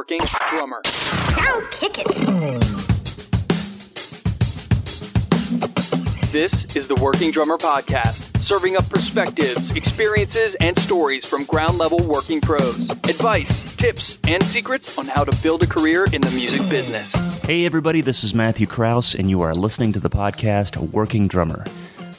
working drummer. Now kick it. This is the Working Drummer Podcast, serving up perspectives, experiences, and stories from ground level working pros. Advice, tips, and secrets on how to build a career in the music business. Hey, everybody, this is Matthew Kraus, and you are listening to the podcast Working Drummer.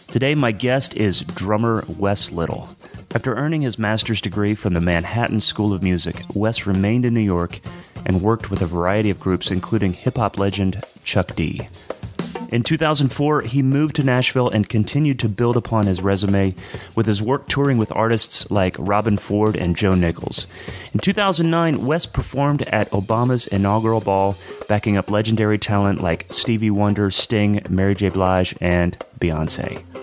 Today, my guest is drummer Wes Little. After earning his master's degree from the Manhattan School of Music, Wes remained in New York and worked with a variety of groups, including hip hop legend Chuck D. In 2004, he moved to Nashville and continued to build upon his resume with his work touring with artists like Robben Ford and Joe Nichols. In 2009, Wes performed at Obama's inaugural ball, backing up legendary talent like Stevie Wonder, Sting, Mary J. Blige, and Beyonce.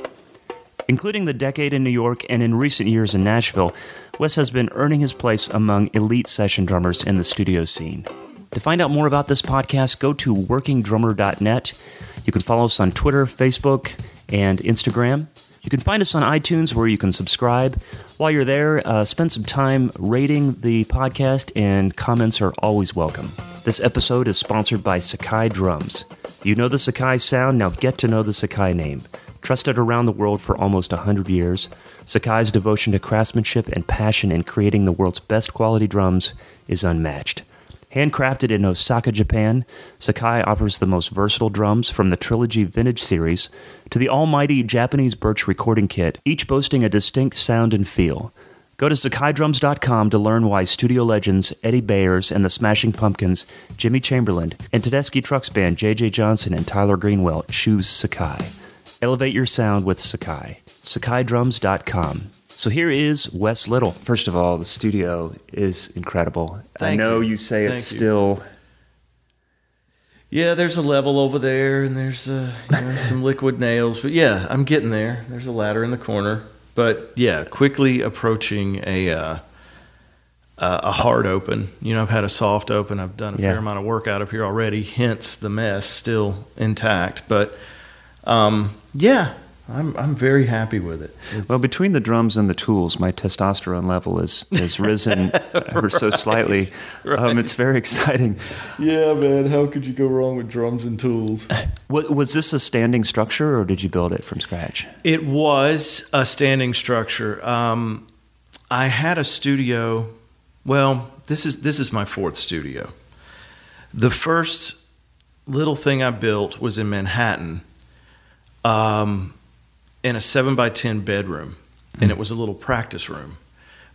Including the decade in New York and in recent years in Nashville, Wes has been earning his place among elite session drummers in the studio scene. To find out more about this podcast, go to workingdrummer.net. You can follow us on Twitter, Facebook, and Instagram. You can find us on iTunes where you can subscribe. While you're there, uh, spend some time rating the podcast, and comments are always welcome. This episode is sponsored by Sakae Drums. You know the Sakae sound, now get to know the Sakae name. Trusted around the world for almost 100 years, Sakae's devotion to craftsmanship and passion in creating the world's best quality drums is unmatched. Handcrafted in Osaka, Japan, Sakae offers the most versatile drums from the Trilogy Vintage series to the almighty Japanese Birch recording kit, each boasting a distinct sound and feel. Go to SakaeDrums.com to learn why studio legends Eddie Bayers and the Smashing Pumpkins, Jimmy Chamberlin, and Tedeschi Trucks Band J.J. Johnson and Tyler Greenwell choose Sakae. Elevate your sound with Sakae. SakaeDrums.com. So here is Wes Little. First of all, the studio is incredible. Thank I know you. you, say Thank it's you. still. Yeah, there's a level over there, and there's uh, you know, some liquid nails. But yeah, I'm getting there. There's a ladder in the corner. But yeah, quickly approaching a uh, a a hard open. You know, I've had a soft open. I've done a Yeah. fair amount of work out of here already. Hence the mess still intact. But um, yeah, I'm I'm very happy with it. It's- Well, between the drums and the tools, my testosterone level is has risen ever so slightly. Um, it's very exciting. yeah, man. How could you go wrong with drums and tools? Wa- Was this a standing structure, or did you build it from scratch? It was a standing structure. Um, I had a studio. Well, this is this is my fourth studio. The first little thing I built was in Manhattan, um, in a seven by ten bedroom, and it was a little practice room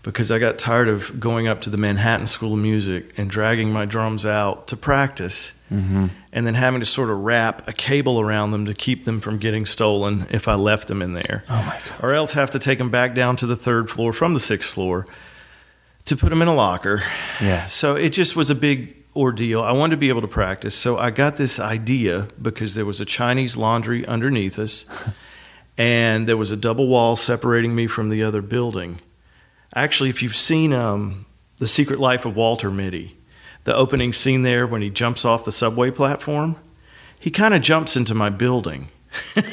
because I got tired of going up to the Manhattan School of Music and dragging my drums out to practice, and then having to sort of wrap a cable around them to keep them from getting stolen if I left them in there. Oh my god! Or else have to take them back down to the third floor from the sixth floor to put them in a locker. Yeah. So it just was a big ordeal. I wanted to be able to practice. So I got this idea because there was a Chinese laundry underneath us and there was a double wall separating me from the other building. Actually, if you've seen um, The Secret Life of Walter Mitty, the opening scene there when he jumps off the subway platform, he kind of jumps into my building.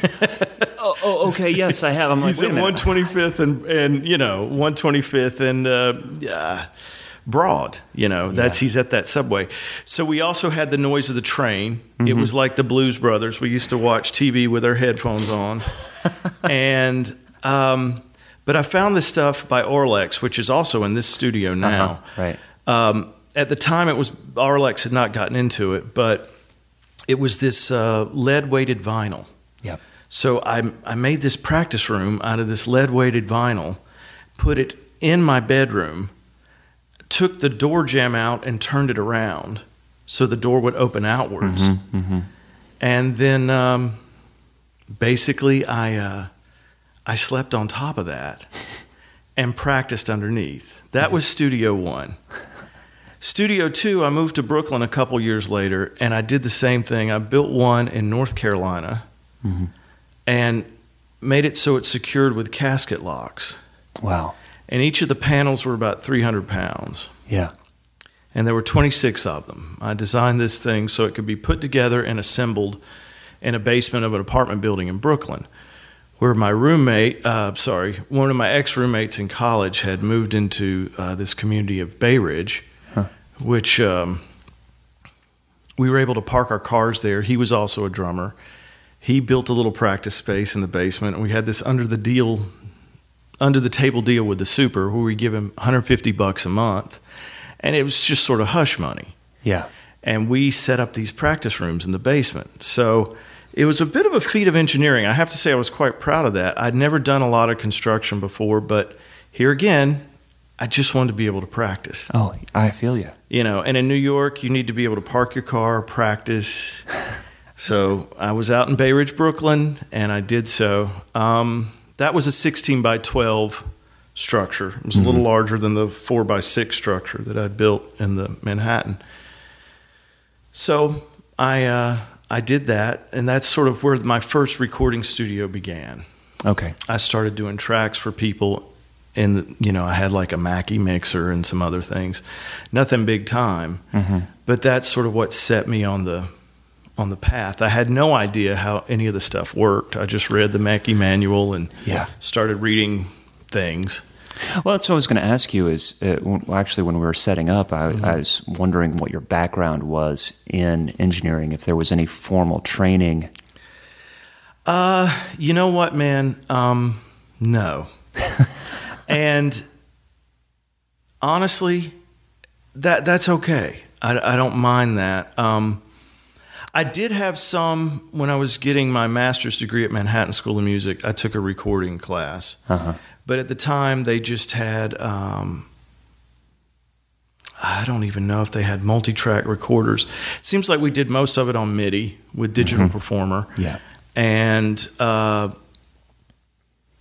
Oh, oh, okay. Yes, I have. I'm like, He's wait a at minute. 125th and, and you know 125th and uh, yeah, Broad. You know that's he's at that subway. So we also had the noise of the train. It Mm-hmm. was like the Blues Brothers. We used to watch TV with our headphones on, and um, but I found this stuff by Auralex, which is also in this studio now. Uh-huh, right. Um, at the time, it was Auralex had not gotten into it, but it was this uh, lead weighted vinyl. Yep. So I, I made this practice room out of this lead weighted vinyl, put it in my bedroom, took the door jamb out and turned it around so the door would open outwards. And then um, basically I, uh, I slept on top of that and practiced underneath. That was Studio One. Studio Two, I moved to Brooklyn a couple years later, and I did the same thing. I built one in North Carolina, and made it so it's secured with casket locks. Wow. And each of the panels were about 300 pounds, Yeah. and there were 26 of them. I designed this thing so it could be put together and assembled in a basement of an apartment building in Brooklyn, where my roommate, uh, sorry, one of my ex roommates in college had moved into uh, this community of Bay Ridge, which um, we were able to park our cars there. He was also a drummer. He built a little practice space in the basement, and we had this under the deal, under the table deal with the super, where we give him 150 bucks a month, and it was just sort of hush money. Yeah. And we set up these practice rooms in the basement. So it was a bit of a feat of engineering. I have to say, I was quite proud of that. I'd never done a lot of construction before, but here again, I just wanted to be able to practice. Oh, I feel you. You know, and in New York, you need to be able to park your car, practice. so I was out in Bay Ridge, Brooklyn, and I did so. Um, that was a 16 by 12 structure. It was a little larger than the 4 by 6 structure that I built in the Manhattan. So I uh, I did that, and that's sort of where my first recording studio began. Okay. I started doing tracks for people, and you know I had like a Mackie mixer and some other things, nothing big time, but that's sort of what set me on the on the path. I had no idea how any of the stuff worked. I just read the Mackie manual and Yeah. started reading things. Well, that's what I was going to ask you. Is uh, actually when we were setting up, I, I was wondering what your background was in engineering. If there was any formal training. Uh, you know what, man? Um, no. and honestly, that that's okay. I, I don't mind that. Um, I did have some when I was getting my master's degree at Manhattan School of Music. I took a recording class, Uh-huh. but at the time they just had. Um, I don't even know if they had multi-track recorders. It seems like we did most of it on MIDI with Digital Performer Yeah. and uh,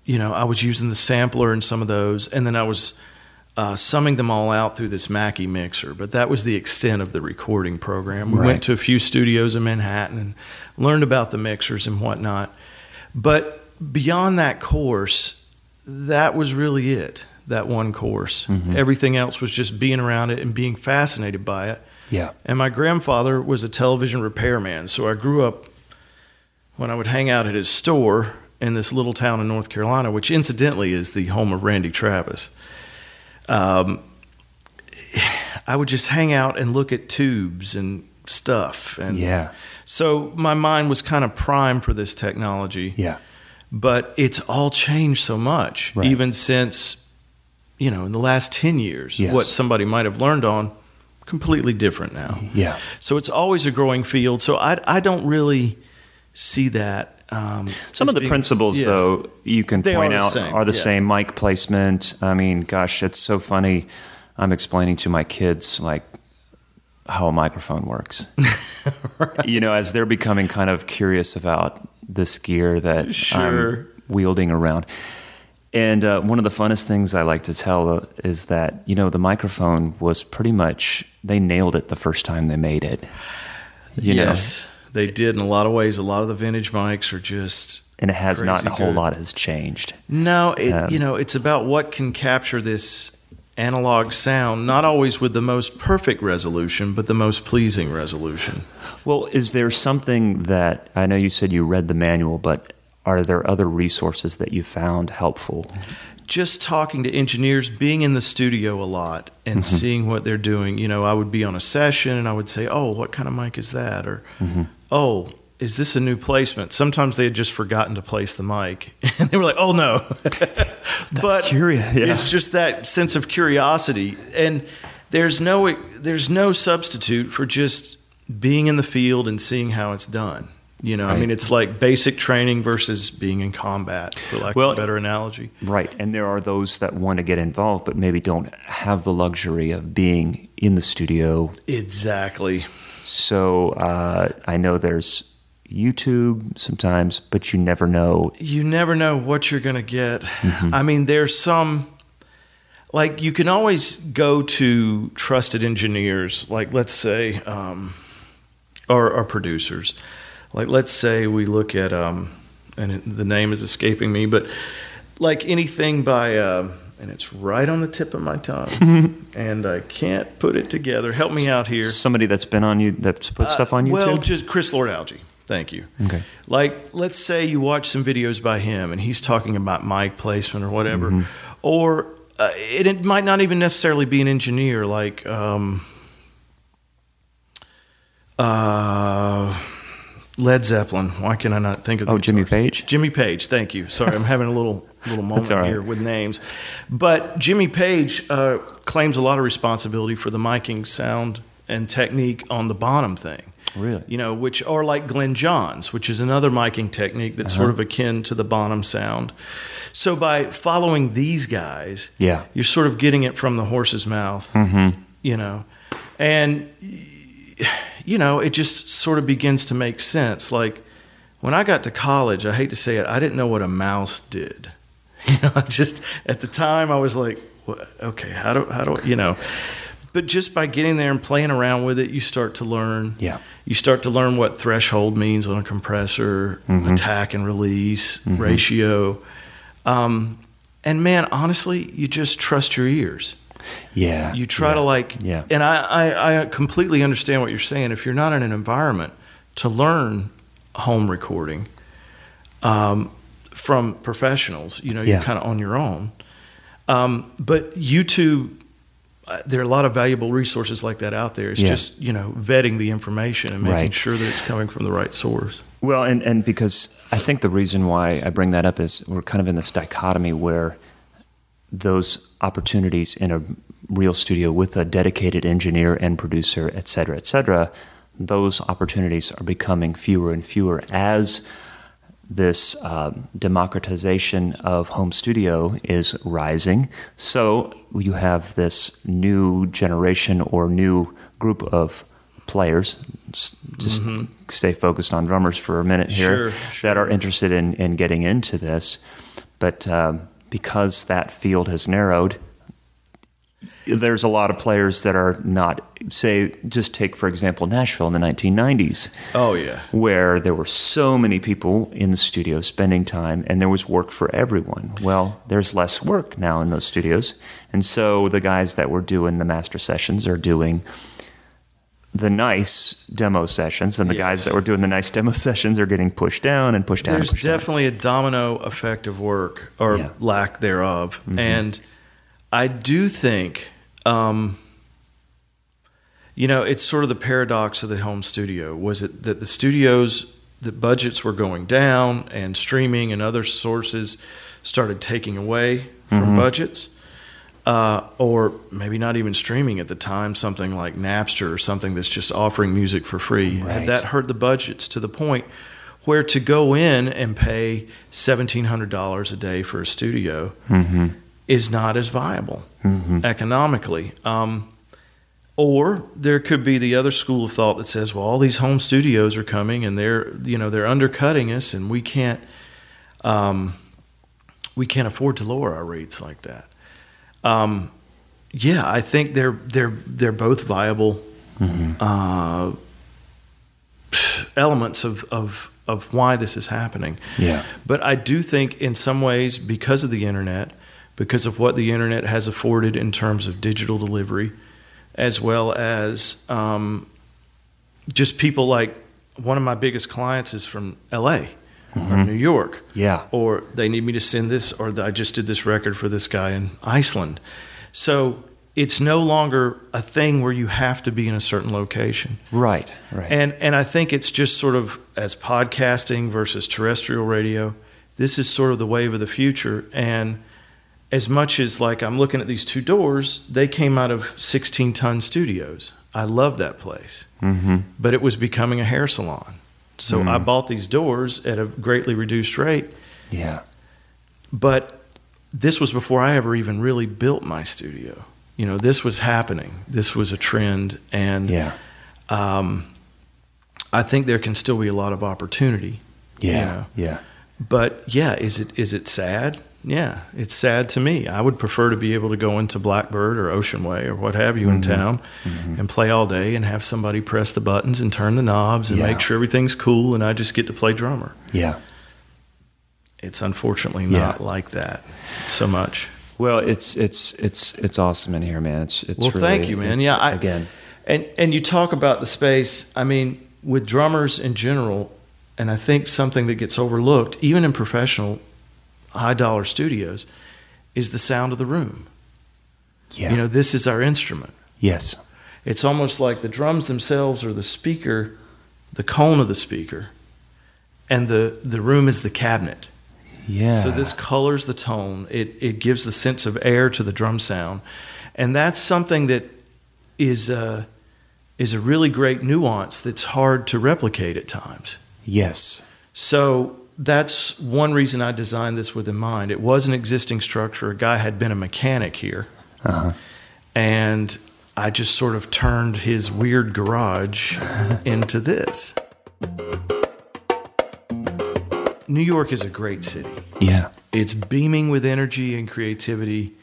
you know I was using the sampler in some of those, and then I was uh, summing them all out through this Mackie mixer. But that was the extent of the recording program. We Right. went to a few studios in Manhattan and learned about the mixers and whatnot. But beyond that course, that was really it. That one course. Everything else was just being around it and being fascinated by it. Yeah. And my grandfather was a television repairman, so I grew up when I would hang out at his store in this little town in North Carolina, which incidentally is the home of Randy Travis. Um, I would just hang out and look at tubes and stuff, and Yeah. so my mind was kind of primed for this technology Yeah. but it's all changed so much Right. even since you know in the last 10 years Yes. what somebody might have learned on completely different now Yeah. so it's always a growing field so i, I don't really see that um, Some of the being- principles, yeah. though, you can They are point the out are the yeah. same. Mic placement. I mean, gosh, it's so funny. I'm explaining to my kids like how a microphone works. You know, as they're becoming kind of curious about this gear that Sure. I'm wielding around. And uh, one of the funnest things I like to tell uh, is that you know the microphone was pretty much they nailed it the first time they made it. You know? yes they did in a lot of ways a lot of the vintage mics are just and it has not a whole good. lot has changed. No, it, Um, you know, it's about what can capture this analog sound, not always with the most perfect resolution, but the most pleasing resolution. Well, is there something that I know you said you read the manual, but are there other resources that you found helpful? Just talking to engineers, being in the studio a lot and seeing what they're doing. You know, I would be on a session and I would say, "Oh, what kind of mic is that?" or "Oh, is this a new placement?" Sometimes they had just forgotten to place the mic, and they were like, "Oh no!" but curious, yeah. it's just that sense of curiosity, and there's no there's no substitute for just being in the field and seeing how it's done. You know, I mean, it's like basic training versus being in combat, for lack Well- of a better analogy. Right. And there are those that want to get involved, but maybe don't have the luxury of being in the studio. Exactly. So uh, I know there's YouTube sometimes, but you never know. You never know what you're going to get. I mean, there's some, like, you can always go to trusted engineers, like, let's say, um, or, or producers. Like, let's say we look at, um, and the name is escaping me, but like anything by, um and it's right on the tip of my tongue, and I can't put it together. Help me out here. Somebody that's been on you that's put stuff on YouTube. Well, just Chris Lord-Alge. Thank you. Okay. Like, let's say you watch some videos by him and he's talking about mic placement or whatever, Mm-hmm. or uh, it, it might not even necessarily be an engineer. Like, um, Uh, Led Zeppelin. Why can I not think of? the Oh, Jimmy? Page? Jimmy Page. Thank you. Sorry, I'm having a little little moment right. here with names. But Jimmy Page uh, claims a lot of responsibility for the miking sound and technique on the Bonham thing. Really? You know, which are like Glyn Johns, which is another miking technique that's Uh-huh. sort of akin to the Bonham sound. So by following these guys, Yeah. you're sort of getting it from the horse's mouth. Mm-hmm. You know, and you know, it just sort of begins to make sense. Like when I got to college, I hate to say it, I didn't know what a mouse did. You know, I just at the time I was like, okay, how do how do you know? But just by getting there and playing around with it, you start to learn. Yeah. You start to learn what threshold means on a compressor, Mhm. attack and release Mhm. ratio. Um, and man, honestly, you just trust your ears Yeah. you try to like Yeah. and I, I i completely understand what you're saying if you're not in an environment to learn home recording um, from professionals you know you're kind of on your own um, but youtube uh, there are a lot of valuable resources like that out there it's Yeah. just you know vetting the information and making Right. sure that it's coming from the right source Well, and, and because I think the reason why I bring that up is we're kind of in this dichotomy where those opportunities in a real studio with a dedicated engineer and producer, et cetera, et cetera, those opportunities are becoming fewer and fewer as this um, democratization of home studio is rising. So you have this new generation or new group of players. Just stay focused on drummers for a minute here Sure, that are interested in, in getting into this. But um, because that field has narrowed, there's a lot of players that are not, say, just take, for example, Nashville in the 1990s oh yeah where there were so many people in the studio spending time and there was work for everyone. Well, there's less work now in those studios. And so the guys that were doing the master sessions are doing the nice demo sessions, and the guys that were doing the nice demo sessions are getting pushed down and pushed down. There's pushed down. definitely a domino effect of work or Yeah. lack thereof. Mhm. And I do think, um, you know, it's sort of the paradox of the home studio. Was it that the studios, the budgets were going down and streaming and other sources started taking away from Mhm. budgets? Uh, or maybe not even streaming at the time, something like Napster or something that's just offering music for free. Right. Had that hurt the budgets to the point where to go in and pay $1,700 a day for a studio Mhm. Is not as viable Mhm. economically. Um, or there could be the other school of thought that says, well, all these home studios are coming and they're, you know, they're undercutting us and we can't, um, we can't afford to lower our rates like that. Um, yeah, I think they're they're they're both viable Mhm. uh, elements of, of of why this is happening. Yeah. But I do think, in some ways, because of the internet, because of what the internet has afforded in terms of digital delivery, as well as um, just people like one of my biggest clients is from LA or New York Yeah. or they need me to send this, or I just did this record for this guy in Iceland. So it's no longer a thing where you have to be in a certain location. Right. Right. And and I think it's just sort of as podcasting versus terrestrial radio, this is sort of the wave of the future. And as much as like I'm looking at these two doors, they came out of 16 ton studios. I love that place, mm-hmm. but it was becoming a hair salon. So I bought these doors at a greatly reduced rate Yeah. but this was before I ever even really built my studio. You know, this was happening. This was a trend, and Yeah. um, I think there can still be a lot of opportunity. Yeah. you know. Yeah. But yeah, is it is it sad? Yeah, it's sad to me. I would prefer to be able to go into Blackbird or Ocean Way or what have you in Mm-hmm. town and play all day and have somebody press the buttons and turn the knobs and Yeah. make sure everything's cool and I just get to play drummer. Yeah. It's unfortunately Yeah. not like that so much. Well, it's it's it's it's awesome in here, man. It's it's Well, really, thank you, man. Yeah, I- again, And and you talk about the space. I mean, with drummers in general, and I think something that gets overlooked, even in professional high dollar studios, is the sound of the room. yeah, You know, this is our instrument. yes, It's almost like the drums themselves are the speaker, the cone of the speaker, and the, the room is the cabinet. Yeah. So this colors the tone. It it gives the sense of air to the drum sound, and that's something that is a, is a really great nuance that's hard to replicate at times. Yes. So that's one reason I designed this with in mind. It was an existing structure. A guy had been a mechanic here, Uh-huh. and I just sort of turned his weird garage into this. New York is a great city. Yeah. It's beaming with energy and creativity.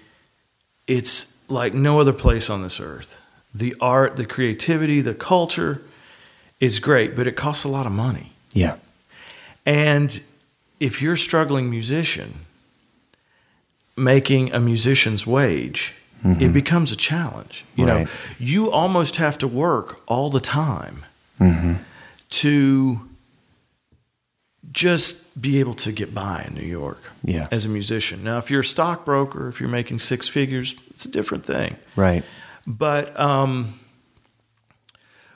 It's like no other place on this earth. The art, the creativity, the culture is great, but it costs a lot of money. Yeah. And if you're a struggling musician, making a musician's wage, it becomes a challenge. You Right. know, you almost have to work all the time Mm-hmm. to just be able to get by in New York Yeah. as a musician. Now, if you're a stockbroker, if you're making six figures, it's a different thing. Right. But um,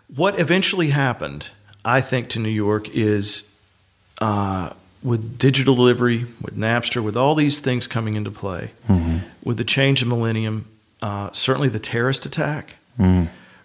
what eventually happened, I think, to New York is uh, with digital delivery, with Napster, with all these things coming into play, with the change of millennium, uh, certainly the terrorist attack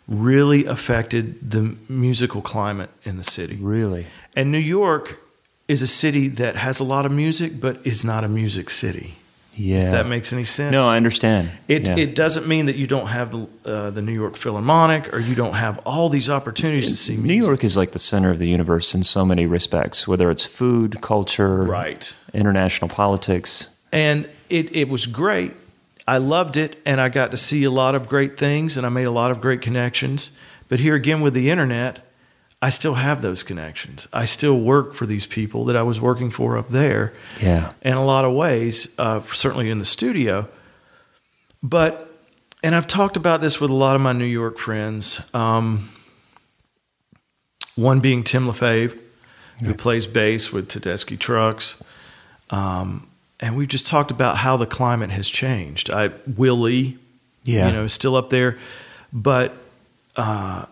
really affected the musical climate in the city. Really. And New York is a city that has a lot of music, but is not a music city. Yeah. If that makes any sense. no, I understand. It, Yeah. it doesn't mean that you don't have the uh, the New York Philharmonic or you don't have all these opportunities to see New. York is like the center of the universe in so many respects, whether it's food, culture, Right. international politics. And it, it was great. I loved it and I got to see a lot of great things and I made a lot of great connections. But here again with the internet, I still have those connections. I still work for these people that I was working for up there. Yeah. in a lot of ways, uh, certainly in the studio. But, and I've talked about this with a lot of my New York friends. Um, one being Tim Lefebvre, who plays bass with Tedeschi Trucks. Um, and we've just talked about how the climate has changed. I Willie, Yeah. you know, is still up there, but uh,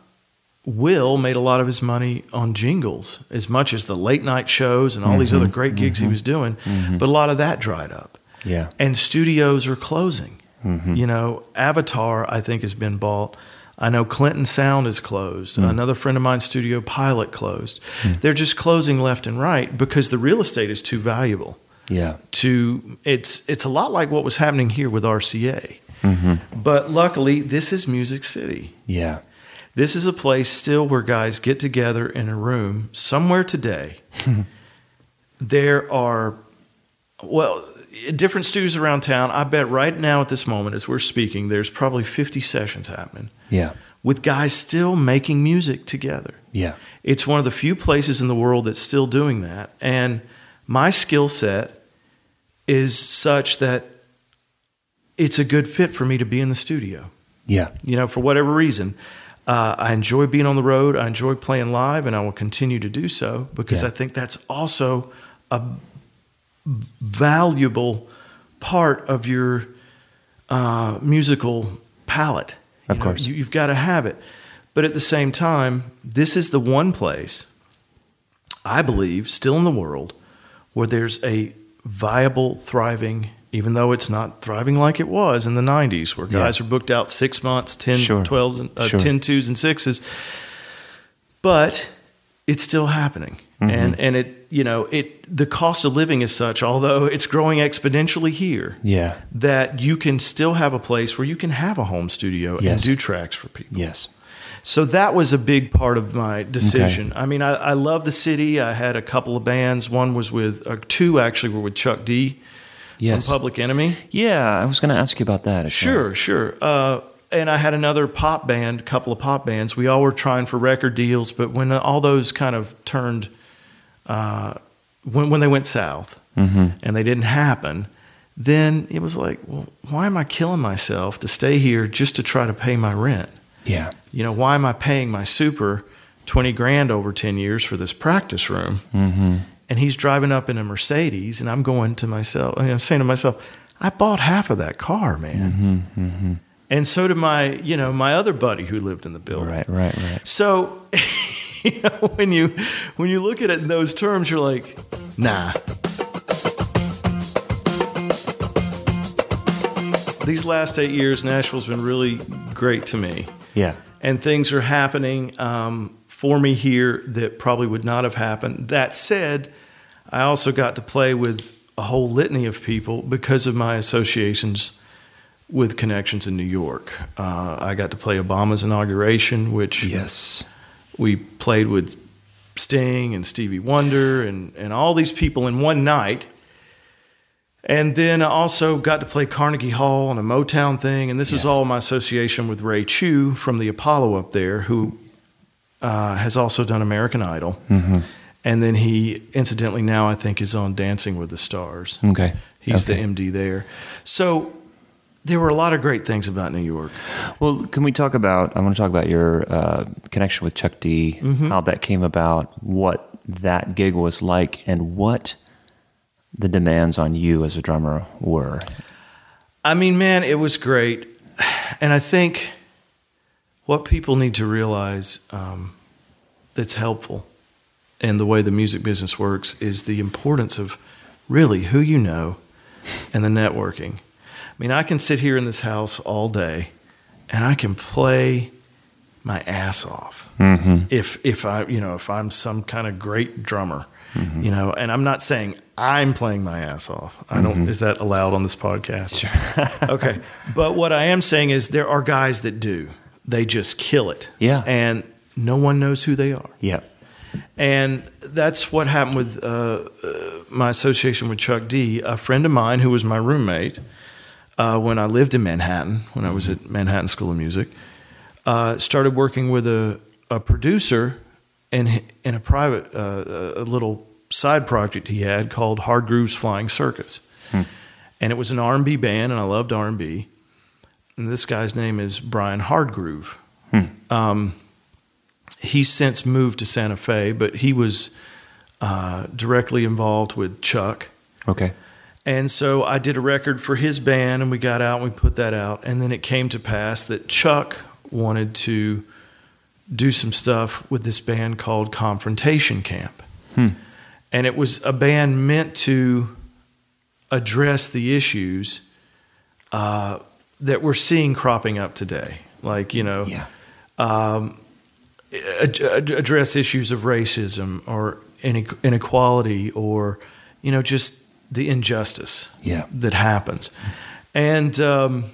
Will made a lot of his money on jingles, as much as the late night shows and all these other mm-hmm. great gigs he mm-hmm. was doing. Mm-hmm. But a lot of that dried up, Yeah. and studios are closing. You know, Avatar, I think, has been bought. I know Clinton Sound is closed. Mm. Another friend of mine, studio, Pilot, closed. Mm. They're just closing left and right because the real estate is too valuable Yeah. to it's it's a lot like what was happening here with RCA. But luckily, this is Music City. Yeah. This is a place still where guys get together in a room somewhere today. there are well, different studios around town. I bet right now at this moment as we're speaking, there's probably 50 sessions happening Yeah. with guys still making music together. Yeah. It's one of the few places in the world that's still doing that. And my skill set is such that it's a good fit for me to be in the studio. Yeah. You know, for whatever reason. Uh, I enjoy being on the road. I enjoy playing live, and I will continue to do so because Yeah. I think that's also a valuable part of your uh, musical palette. Of You know, course. you, you've got to have it. But at the same time, this is the one place I believe still in the world where there's a viable, thriving, even though it's not thriving like it was in the 90s, where Yeah. guys are booked out six months, 10, Sure. 12s, and, uh, Sure. 10 twos and sixes. But it's still happening. Mm-hmm. And, and it, you know, it, the cost of living is such, although it's growing exponentially here, Yeah. that you can still have a place where you can have a home studio Yes. and do tracks for people. Yes. So that was a big part of my decision. I mean, I, I love the city. I had a couple of bands. One was with, uh, two actually were with Chuck D Yes. Public Enemy. Yeah. I was going to ask you about that. as well. Sure, sure. Uh, and I had another pop band, a couple of pop bands. We all were trying for record deals, but when all those kind of turned, uh, when when they went south and they didn't happen, then it was like, well, why am I killing myself to stay here just to try to pay my rent? Yeah. You know, why am I paying my super twenty grand over ten years for this practice room? Mm-hmm. And he's driving up in a Mercedes, and I'm going to myself, I'm saying to myself, I bought half of that car, man. and so did my you know my other buddy who lived in the building. Right, right, right. So, you know, when you when you look at it in those terms, you're like, nah. These last eight years, Nashville's been really great to me, Yeah. and things are happening um, for me here that probably would not have happened. That said, I also got to play with a whole litany of people because of my associations with connections in New York. Uh, I got to play Obama's inauguration, which Yes. we played with Sting and Stevie Wonder and, and all these people in one night. And then I also got to play Carnegie Hall on a Motown thing. And this is all my association with Ray Chew from the Apollo up there, who uh, has also done American Idol. Mm-hmm. And then he, incidentally, now I think is on Dancing with the Stars. Okay. He's Okay. the MD there. So there were a lot of great things about New York. Well, can we talk about? I want to talk about your uh, connection with Chuck D. Mm-hmm. How that came about, what that gig was like, and what the demands on you as a drummer were. I mean, man, it was great. And I think what people need to realize um, that's helpful in the way the music business works is the importance of really who you know and the networking. I mean, I can sit here in this house all day and I can play my ass off Mm-hmm. if if I you know if I'm some kind of great drummer, you know, and I'm not saying I'm playing my ass off. I don't. Is that allowed on this podcast? Sure. okay, but what I am saying is there are guys that do. They just kill it. Yeah. and no one knows who they are. Yeah. And that's what happened with uh, uh, my association with Chuck D. A friend of mine who was my roommate uh, when I lived in Manhattan, when I was at Manhattan School of Music, uh, started working with a, a producer in, in a private, uh, a little side project he had called Hard Grooves Flying Circus. And it was an R&B band, and I loved R&B. And this guy's name is Brian Hardgroove. Um, he's since moved to Santa Fe, but he was uh, directly involved with Chuck. Okay. And so I did a record for his band, and we got out and we put that out. And then it came to pass that Chuck wanted to do some stuff with this band called Confrontation Camp. And it was a band meant to address the issues uh, that we're seeing cropping up today. Like, you know, Yeah. ad- address issues of racism or inequality or you know just the injustice Yeah. that happens and um,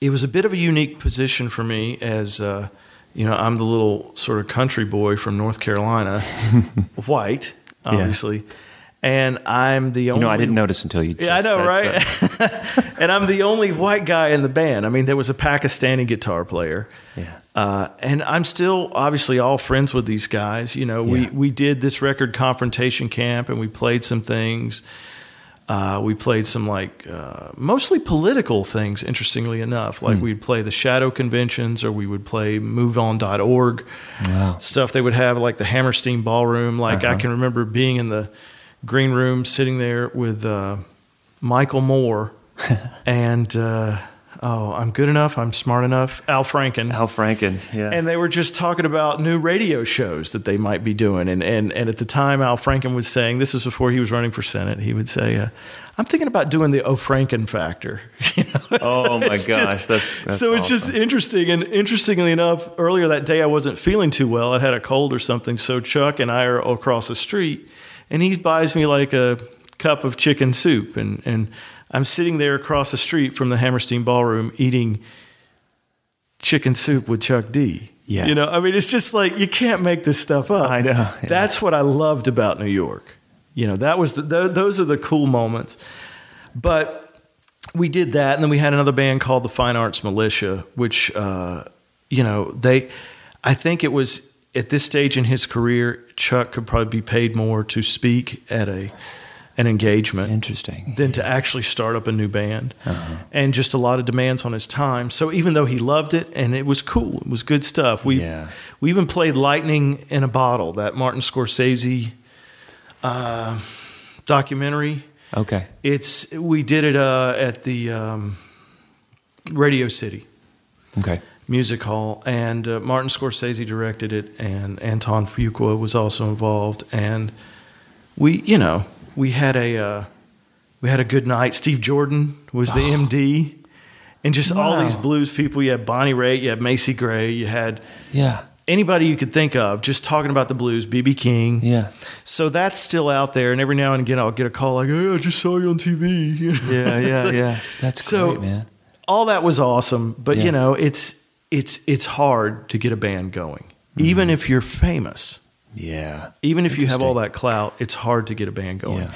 it was a bit of a unique position for me as uh, you know i'm the little sort of country boy from north carolina white obviously and i'm the You only know, I didn't notice until you. Just yeah, I know, right? so. and I'm the only white guy in the band. I mean, there was a Pakistani guitar player. Yeah. Uh, and I'm still obviously all friends with these guys. You know, we, Yeah. we did this record confrontation camp and we played some things. Uh, we played some like uh, mostly political things, interestingly enough. Like we'd play the shadow conventions or we would play moveon.org Wow. stuff they would have, like the Hammerstein Ballroom. Like I can remember being in the green room sitting there with uh, Michael Moore and, uh, oh, I'm good enough, I'm smart enough, Al Franken Al Franken. Yeah. and they were just talking about new radio shows that they might be doing. And and, and at the time, Al Franken was saying this was before he was running for Senate. He would say, uh, "I'm thinking about doing the O'Franken factor." You know, Oh, my gosh, that's- that's so it's just interesting. And interestingly enough, earlier that day I wasn't feeling too well. I had a cold or something. So Chuck and I are across the street, and he buys me like a cup of chicken soup, and and I'm sitting there across the street from the Hammerstein Ballroom eating chicken soup with Chuck D. Yeah. You know, I mean, it's just like you can't make this stuff up. I know, yeah. That's what I loved about New York. You know, that was the, th- those are the cool moments. But we did that, and then we had another band called the Fine Arts Militia, which, uh, you know, they, I think it was at this stage in his career, Chuck could probably be paid more to speak at a an engagement Interesting. than to actually start up a new band and just a lot of demands on his time so even though he loved it and it was cool it was good stuff we Yeah. we even played lightning in a bottle that martin scorsese uh, documentary Okay. it's we did it uh, at the um, Radio City Okay. Music Hall, and uh, Martin Scorsese directed it, and Antoine Fuqua was also involved, and we, you know, we had a uh, we had a good night. Steve Jordan was the MD, and just all these blues people. You had Bonnie Raitt, you had Macy Gray, you had Yeah. anybody you could think of just talking about the blues. BB King. Yeah. So that's still out there, and every now and again I'll get a call like, "Hey, I just saw you on TV." You know? Yeah. Yeah. like- yeah. That's So- great, man. all that was awesome, but Yeah. you know, it's it's it's hard to get a band going, Mm-hmm. even if you're famous. Yeah. Even if you have all that clout, it's hard to get a band going. Yeah.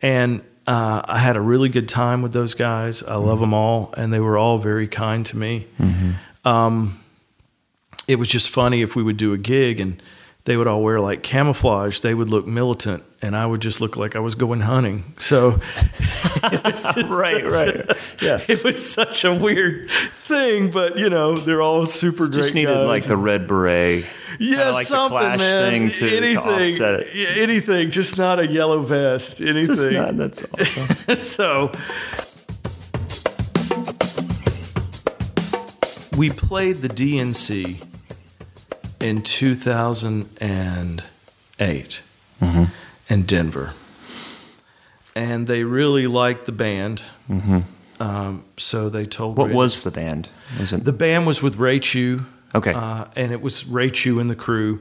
And uh, I had a really good time with those guys. I Mm-hmm. love them all, and they were all very kind to me. Um, it was just funny if we would do a gig and they would all wear like camouflage. They would look militant, and I would just look like I was going hunting. So, just Right, right. Yeah. it was such a weird thing, but you know they're all super great. Just needed guys. like the red beret. yeah, like the something, man. thing to- to anything, offset it. Yeah, anything, just not a yellow vest. Anything. Not, that's awesome. so we played the DNC in 2008 Mm-hmm. in Denver. And they really liked the band. Um, so they told Mm-hmm. what Ray- was the band? Was it the band was with Ray Chew. Okay. Uh, and it was Ray Chew and the crew.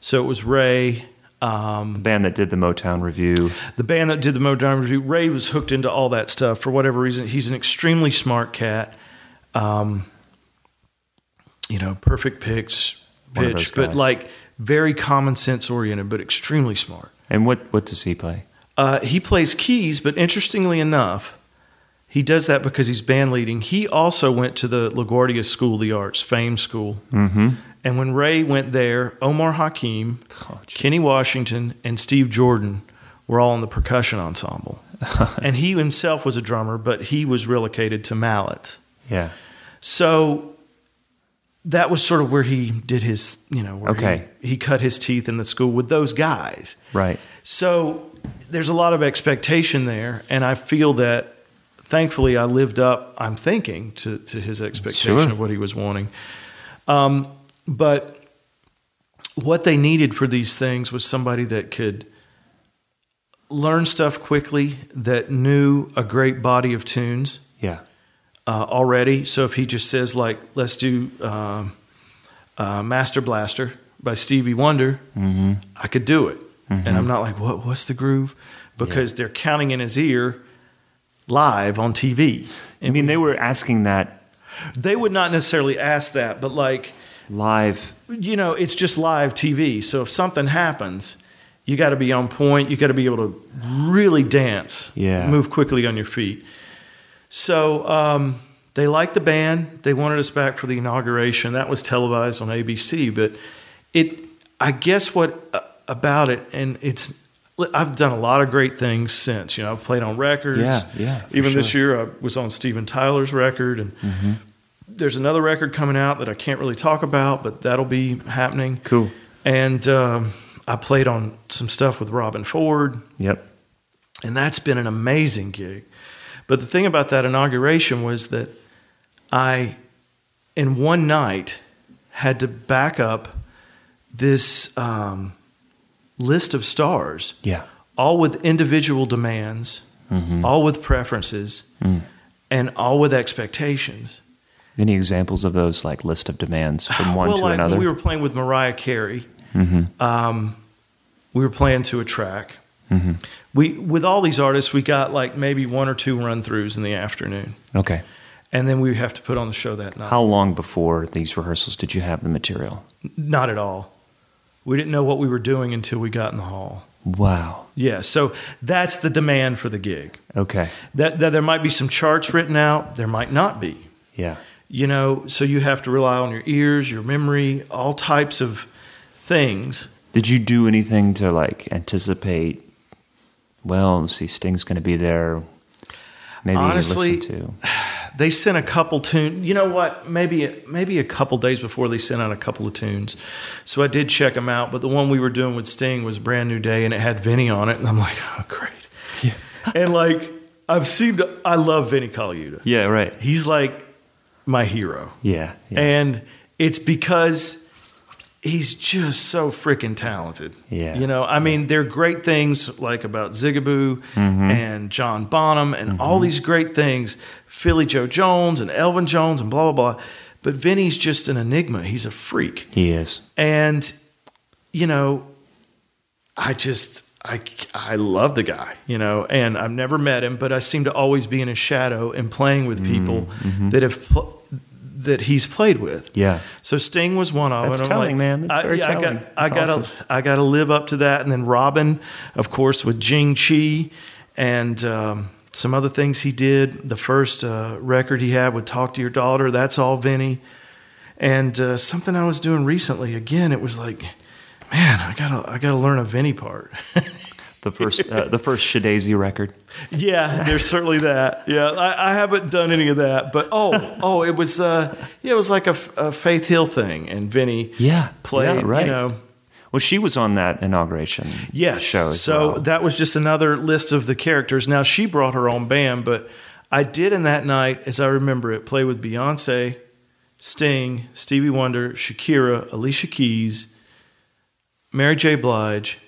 So it was Ray, um, the band that did the Motown review? the band that did the Motown review. Ray was hooked into all that stuff for whatever reason. He's an extremely smart cat. Um, you know, perfect of pitch, but like very common sense oriented, but extremely smart. And what what does he play? Uh, he plays keys, but interestingly enough, he does that because he's band leading. He also went to the LaGuardia School of the Arts, Fame School. Mm-hmm. And when Ray went there, Omar Hakim, Oh. Kenny Washington, and Steve Jordan were all in the percussion ensemble. and he himself was a drummer, but he was relocated to Mallet. Yeah. So that was sort of where he did his, you know, where Okay. he, he cut his teeth in the school with those guys. Right. So there's a lot of expectation there, and I feel that thankfully I lived up. I'm thinking to to his expectation Sure. of what he was wanting. Um, but what they needed for these things was somebody that could learn stuff quickly, that knew a great body of tunes Yeah. Uh, already. So if he just says like, "Let's do um, uh, Master Blaster" by Stevie Wonder, Mm-hmm. I could do it, and I'm not like, "What? What's the groove?" Because they're counting in his ear live on TV. I mean, they were asking that They would not necessarily ask that, but like, live. you know, it's just live TV. So if something happens, you got to be on point. You got to be able to really dance, Yeah. move quickly on your feet. So um, they liked the band. They wanted us back for the inauguration. That was televised on ABC. But it, I guess, what uh, about it, and it's. I've done a lot of great things since. You know, I've played on records. Yeah, yeah, Even this year, I was on Steven Tyler's record, and there's another record coming out that I can't really talk about, but that'll be happening. Cool. And um, I played on some stuff with Robben Ford, Yep. and that's been an amazing gig. But the thing about that inauguration was that I, in one night, had to back up this um, list of stars, Yeah. all with individual demands, Mm-hmm. all with preferences, Mm. and all with expectations. Any examples of those like list of demands from one well, to like another? when we were playing with Mariah Carey, mm-hmm. um, we were playing to a track. Mm-hmm. We with all these artists, we got like maybe one or two run throughs in the afternoon, Okay. and then we have to put on the show that night. How long before these rehearsals did you have the material? Not at all. We didn't know what we were doing until we got in the hall. Wow. Yeah, so that's the demand for the gig. Okay. That, that there might be some charts written out, there might not be. Yeah. You know, so you have to rely on your ears, your memory, all types of things. Did you do anything to like anticipate? Well, let's see, Sting's going to be there. Maybe Honestly, listen to. they sent a couple tunes. You know what? Maybe maybe a couple days before they sent out a couple of tunes. So I did check them out. But the one we were doing with Sting was Brand New Day, and it had Vinny on it, and I'm like, oh great. Yeah. And like I've seen, I love Vinny Colaiuta. Yeah. Right. He's like my hero. Yeah. yeah. And it's because he's just so freaking talented. Yeah. You know, I mean, there are great things like about Zigaboo Mm-hmm. and John Bonham and all these great things, Philly Joe Jones and Elvin Jones and blah, blah, blah. But Vinny's just an enigma. He's a freak. he is. And, you know, I just, I, I love the guy, you know, and I've never met him, but I seem to always be in his shadow and playing with people Mm-hmm. that have, pl- that he's played with. Yeah. So Sting was one of That's them. Telling, man. That's I, very yeah, telling. I got, I got to. I got to live up to that. And then Robben, of course, with Jing Chi, and um, some other things he did. The first uh, record he had with "Talk to Your Daughter," that's all Vinnie. And uh, something I was doing recently, again, it was like, man, I gotta, I gotta learn a Vinnie part. The first, uh, the first Shadazy record. Yeah, there's certainly that. Yeah, I, I haven't done any of that, but oh, oh, it was, uh, yeah, it was like a, a Faith Hill thing, and Vinnie, Yeah, played, yeah, right. you know, Well, she was on that inauguration. yes. show so well. that was just another list of the characters. Now she brought her own band, but I did in that night, as I remember it, play with Beyonce, Sting, Stevie Wonder, Shakira, Alicia Keys, Mary J. Blige,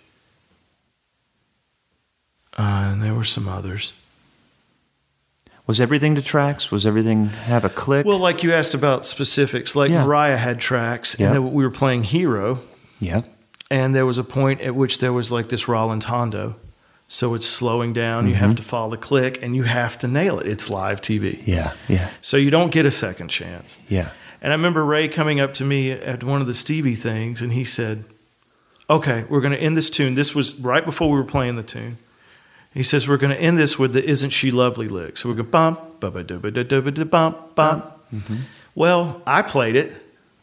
uh, and there were some others. Was everything to tracks? Was everything have a click? Well, like you asked about specifics, like Yeah. Mariah had tracks, Yeah. and then we were playing Hero, yeah. and there was a point at which there was like this rallentando. So it's slowing down, you Mm-hmm. have to follow the click, and you have to nail it. It's live TV. Yeah. Yeah. So you don't get a second chance. Yeah. And I remember Ray coming up to me at one of the Stevie things, and he said, Okay, we're going to end this tune. This was right before we were playing the tune. He says, We're going to end this with the Isn't She Lovely lick. So we're going bump, ba ba da ba da da ba da bump, bump. Mm-hmm. Well, I played it,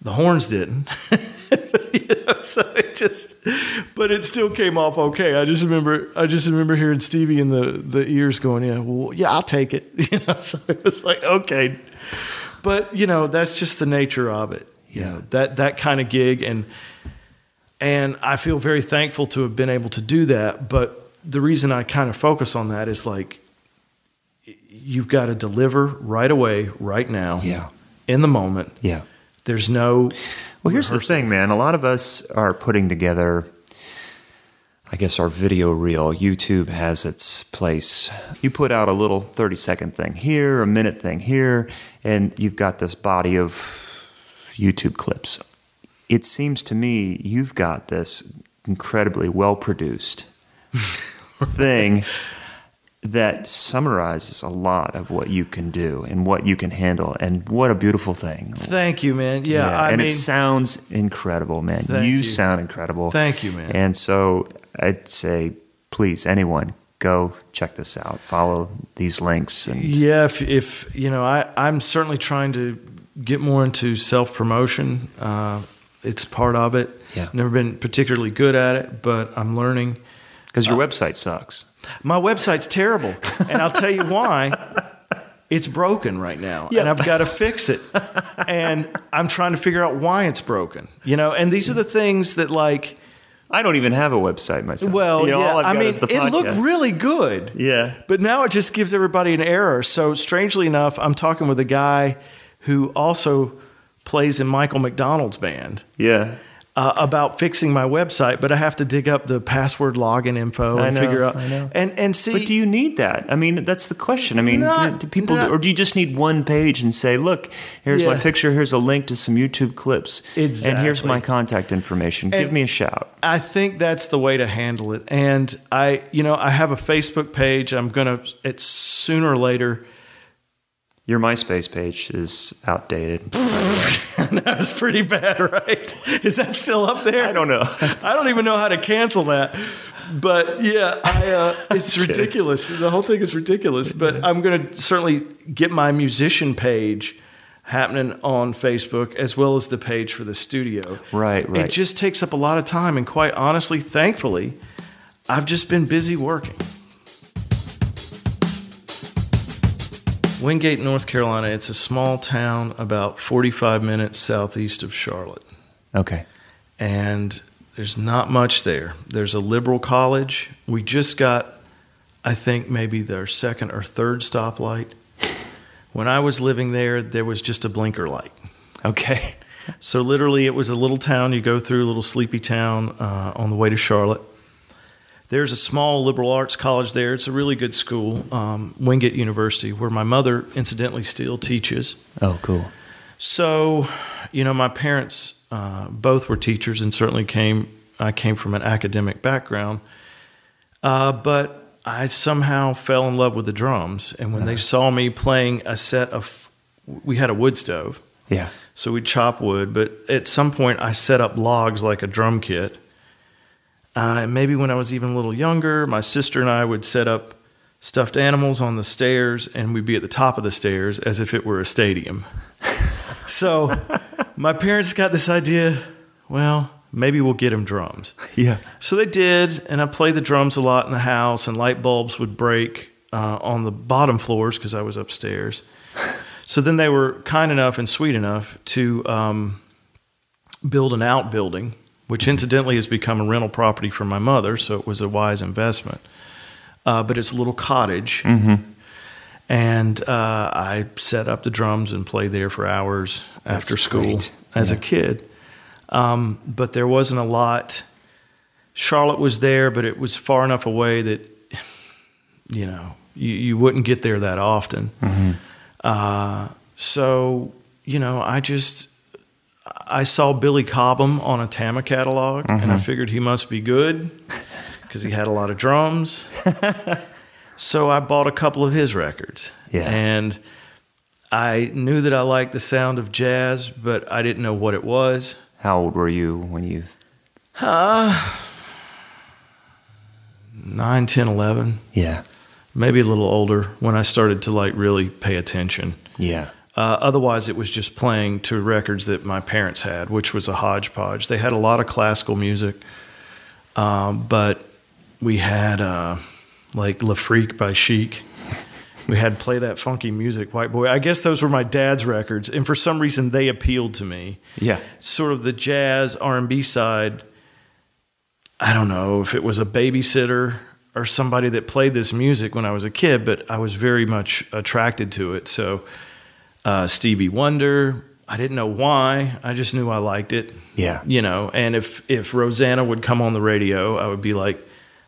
the horns didn't. you know, so it just, but it still came off okay. I just remember, I just remember hearing Stevie in the, the ears going, Yeah, well, yeah, I'll take it. You know, so it was like, Okay. But, you know, that's just the nature of it. You Yeah. know, that, that kind of gig. And, and I feel very thankful to have been able to do that. But the reason I kind of focus on that is like, you've got to deliver right away, right now, Yeah. in the moment. Yeah. There's no. Well, here's the thing, man. A lot of us are putting together, I guess, our video reel. YouTube has its place. You put out a little 30 second thing here, a minute thing here, and you've got this body of YouTube clips. It seems to me you've got this incredibly well produced thing that summarizes a lot of what you can do and what you can handle. And what a beautiful thing. Thank you, man. Yeah, I and mean, it sounds incredible, man. You, you. sound incredible. Thank you, man. And so I'd say, please, anyone, go check this out. Follow these links, and yeah. If, if you know, I I'm certainly trying to get more into self promotion. Uh, it's part of it. Yeah. Never been particularly good at it, but I'm learning. Because Uh, your website sucks. My website's terrible, and I'll tell you why. It's broken right now, Yep. and I've got to fix it. And I'm trying to figure out why it's broken. You know, and these are the things that like. I don't even have a website myself. Well, You know, yeah. I mean, it looked really good. Yeah. But now it just gives everybody an error. So strangely enough, I'm talking with a guy who also plays in Michael McDonald's band Yeah. Uh, about fixing my website, but I have to dig up the password login info and know, figure out and and see. But do you need that? I mean, that's the question. I mean, Not- do, do people, not- or do you just need one page and say, "Look, here's my picture. Here's a link to some YouTube clips, and here's my contact information. Give me a shout." I think that's the way to handle it. And I, you know, I have a Facebook page. I'm gonna it's sooner or later. Your MySpace page is outdated. that was pretty bad, right? Is that still up there? I don't know. I don't even know how to cancel that. But yeah, I, uh, it's ridiculous. The whole thing is ridiculous. But I'm going to certainly get my musician page happening on Facebook as well as the page for the studio. Right, right. It just takes up a lot of time. And quite honestly, thankfully, I've just been busy working. Wingate, North Carolina, it's a small town about 45 minutes southeast of Charlotte okay. and there's not much there. There's a liberal college. We just got, I think, maybe their second or third stoplight. When I was living there, there was just a blinker light. Okay. So literally, it was a little town. You go through a little sleepy town uh, on the way to Charlotte. There's a small liberal arts college there. It's a really good school, um, Wingate University, where my mother, incidentally, still teaches. Oh, cool. So, you know, my parents uh, both were teachers, and certainly came. I came from an academic background, uh, but I somehow fell in love with the drums. And when they saw me playing a set of, we had a wood stove, Yeah. so we'd chop wood. But at some point, I set up logs like a drum kit. Uh, and maybe when I was even a little younger, my sister and I would set up stuffed animals on the stairs, and we'd be at the top of the stairs as if it were a stadium. so my parents got this idea well, maybe we'll get him drums. Yeah. So they did, and I played the drums a lot in the house, and light bulbs would break uh, on the bottom floors because I was upstairs. So then they were kind enough and sweet enough to um, build an outbuilding, which incidentally has become a rental property for my mother, so it was a wise investment. Uh, but it's a little cottage. And uh, I set up the drums and played there for hours after school great. as a kid. Um, but there wasn't a lot. Charlotte was there, but it was far enough away that, you know, you, you wouldn't get there that often. Uh, so, you know, I just, I saw Billy Cobham on a Tama catalog, and I mm-hmm. figured he must be good because he had a lot of drums. so I bought a couple of his records. Yeah. And I knew that I liked the sound of jazz, but I didn't know what it was. How old were you when you? Uh, nine, ten, eleven, Yeah. maybe a little older when I started to like really pay attention. Yeah. Uh, otherwise, it was just playing to records that my parents had, which was a hodgepodge. They had a lot of classical music, um, but we had uh, like Le Freak by Chic. We had Play That Funky Music, White Boy. I guess those were my dad's records, and for some reason they appealed to me. Yeah. Sort of the jazz R and B side. I don't know if it was a babysitter or somebody that played this music when I was a kid, but I was very much attracted to it. So uh, Stevie Wonder. I didn't know why. I just knew I liked it. Yeah. You know, and if if Rosanna would come on the radio, I would be like,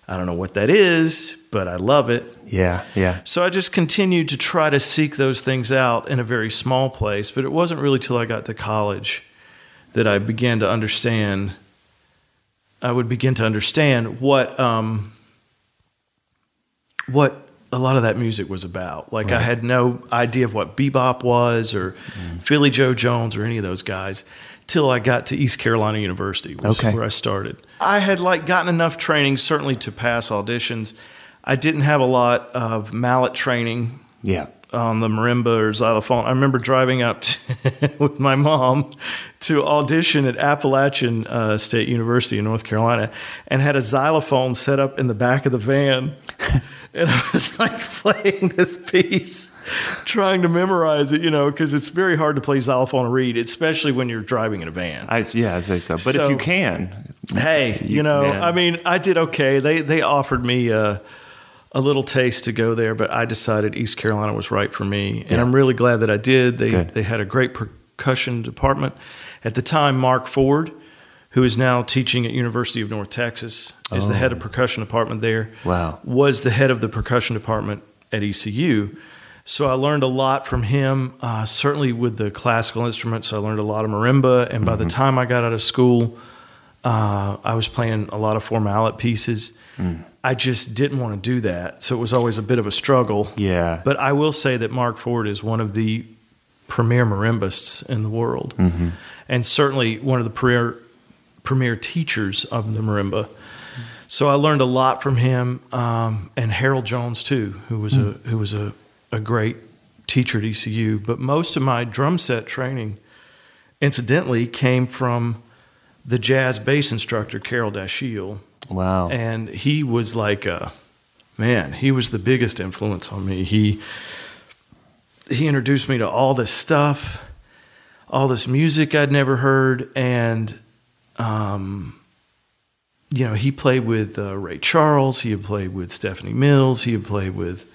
I don't know what that is, but I love it. Yeah. Yeah. So I just continued to try to seek those things out in a very small place, but it wasn't really till I got to college that I began to understand. I would begin to understand what um, what a lot of that music was about. Like I had no idea of what bebop was or Philly Joe Jones or any of those guys till I got to East Carolina University, was Okay. where I started. I had like gotten enough training certainly to pass auditions. I didn't have a lot of mallet training Yeah. on the marimba or xylophone. I remember driving up to, with my mom to audition at Appalachian uh, State University in North Carolina and had a xylophone set up in the back of the van. and I was like playing this piece, trying to memorize it, you know, because it's very hard to play xylophone and read, especially when you're driving in a van. I yeah. I'd say so. But if you can, Hey, you, You- know, man. I mean, I did okay. They they offered me a, a little taste to go there, but I decided East Carolina was right for me, and Yeah. I'm really glad that I did. They Good. they had a great percussion department at the time. Mark Ford, who is now teaching at University of North Texas, is the head of percussion department there. Oh. Wow. was the head of the percussion department at ECU. So I learned a lot from him. Uh, certainly with the classical instruments, I learned a lot of marimba. And by Mm-hmm. the time I got out of school, uh, I was playing a lot of four mallet pieces. Mm. I just didn't want to do that, so it was always a bit of a struggle. Yeah. But I will say that Mark Ford is one of the premier marimbists in the world, Mm-hmm. and certainly one of the premier premier teachers of the marimba. So I learned a lot from him, um, and Harold Jones too, who was a who was a, a great teacher at ECU. But most of my drum set training, incidentally, came from the jazz bass instructor Carroll Dashiell. wow. and he was like a man. He was the biggest influence on me. He he introduced me to all this stuff, all this music I'd never heard, and um, you know, he played with uh, Ray Charles. He had played with Stephanie Mills. He had played with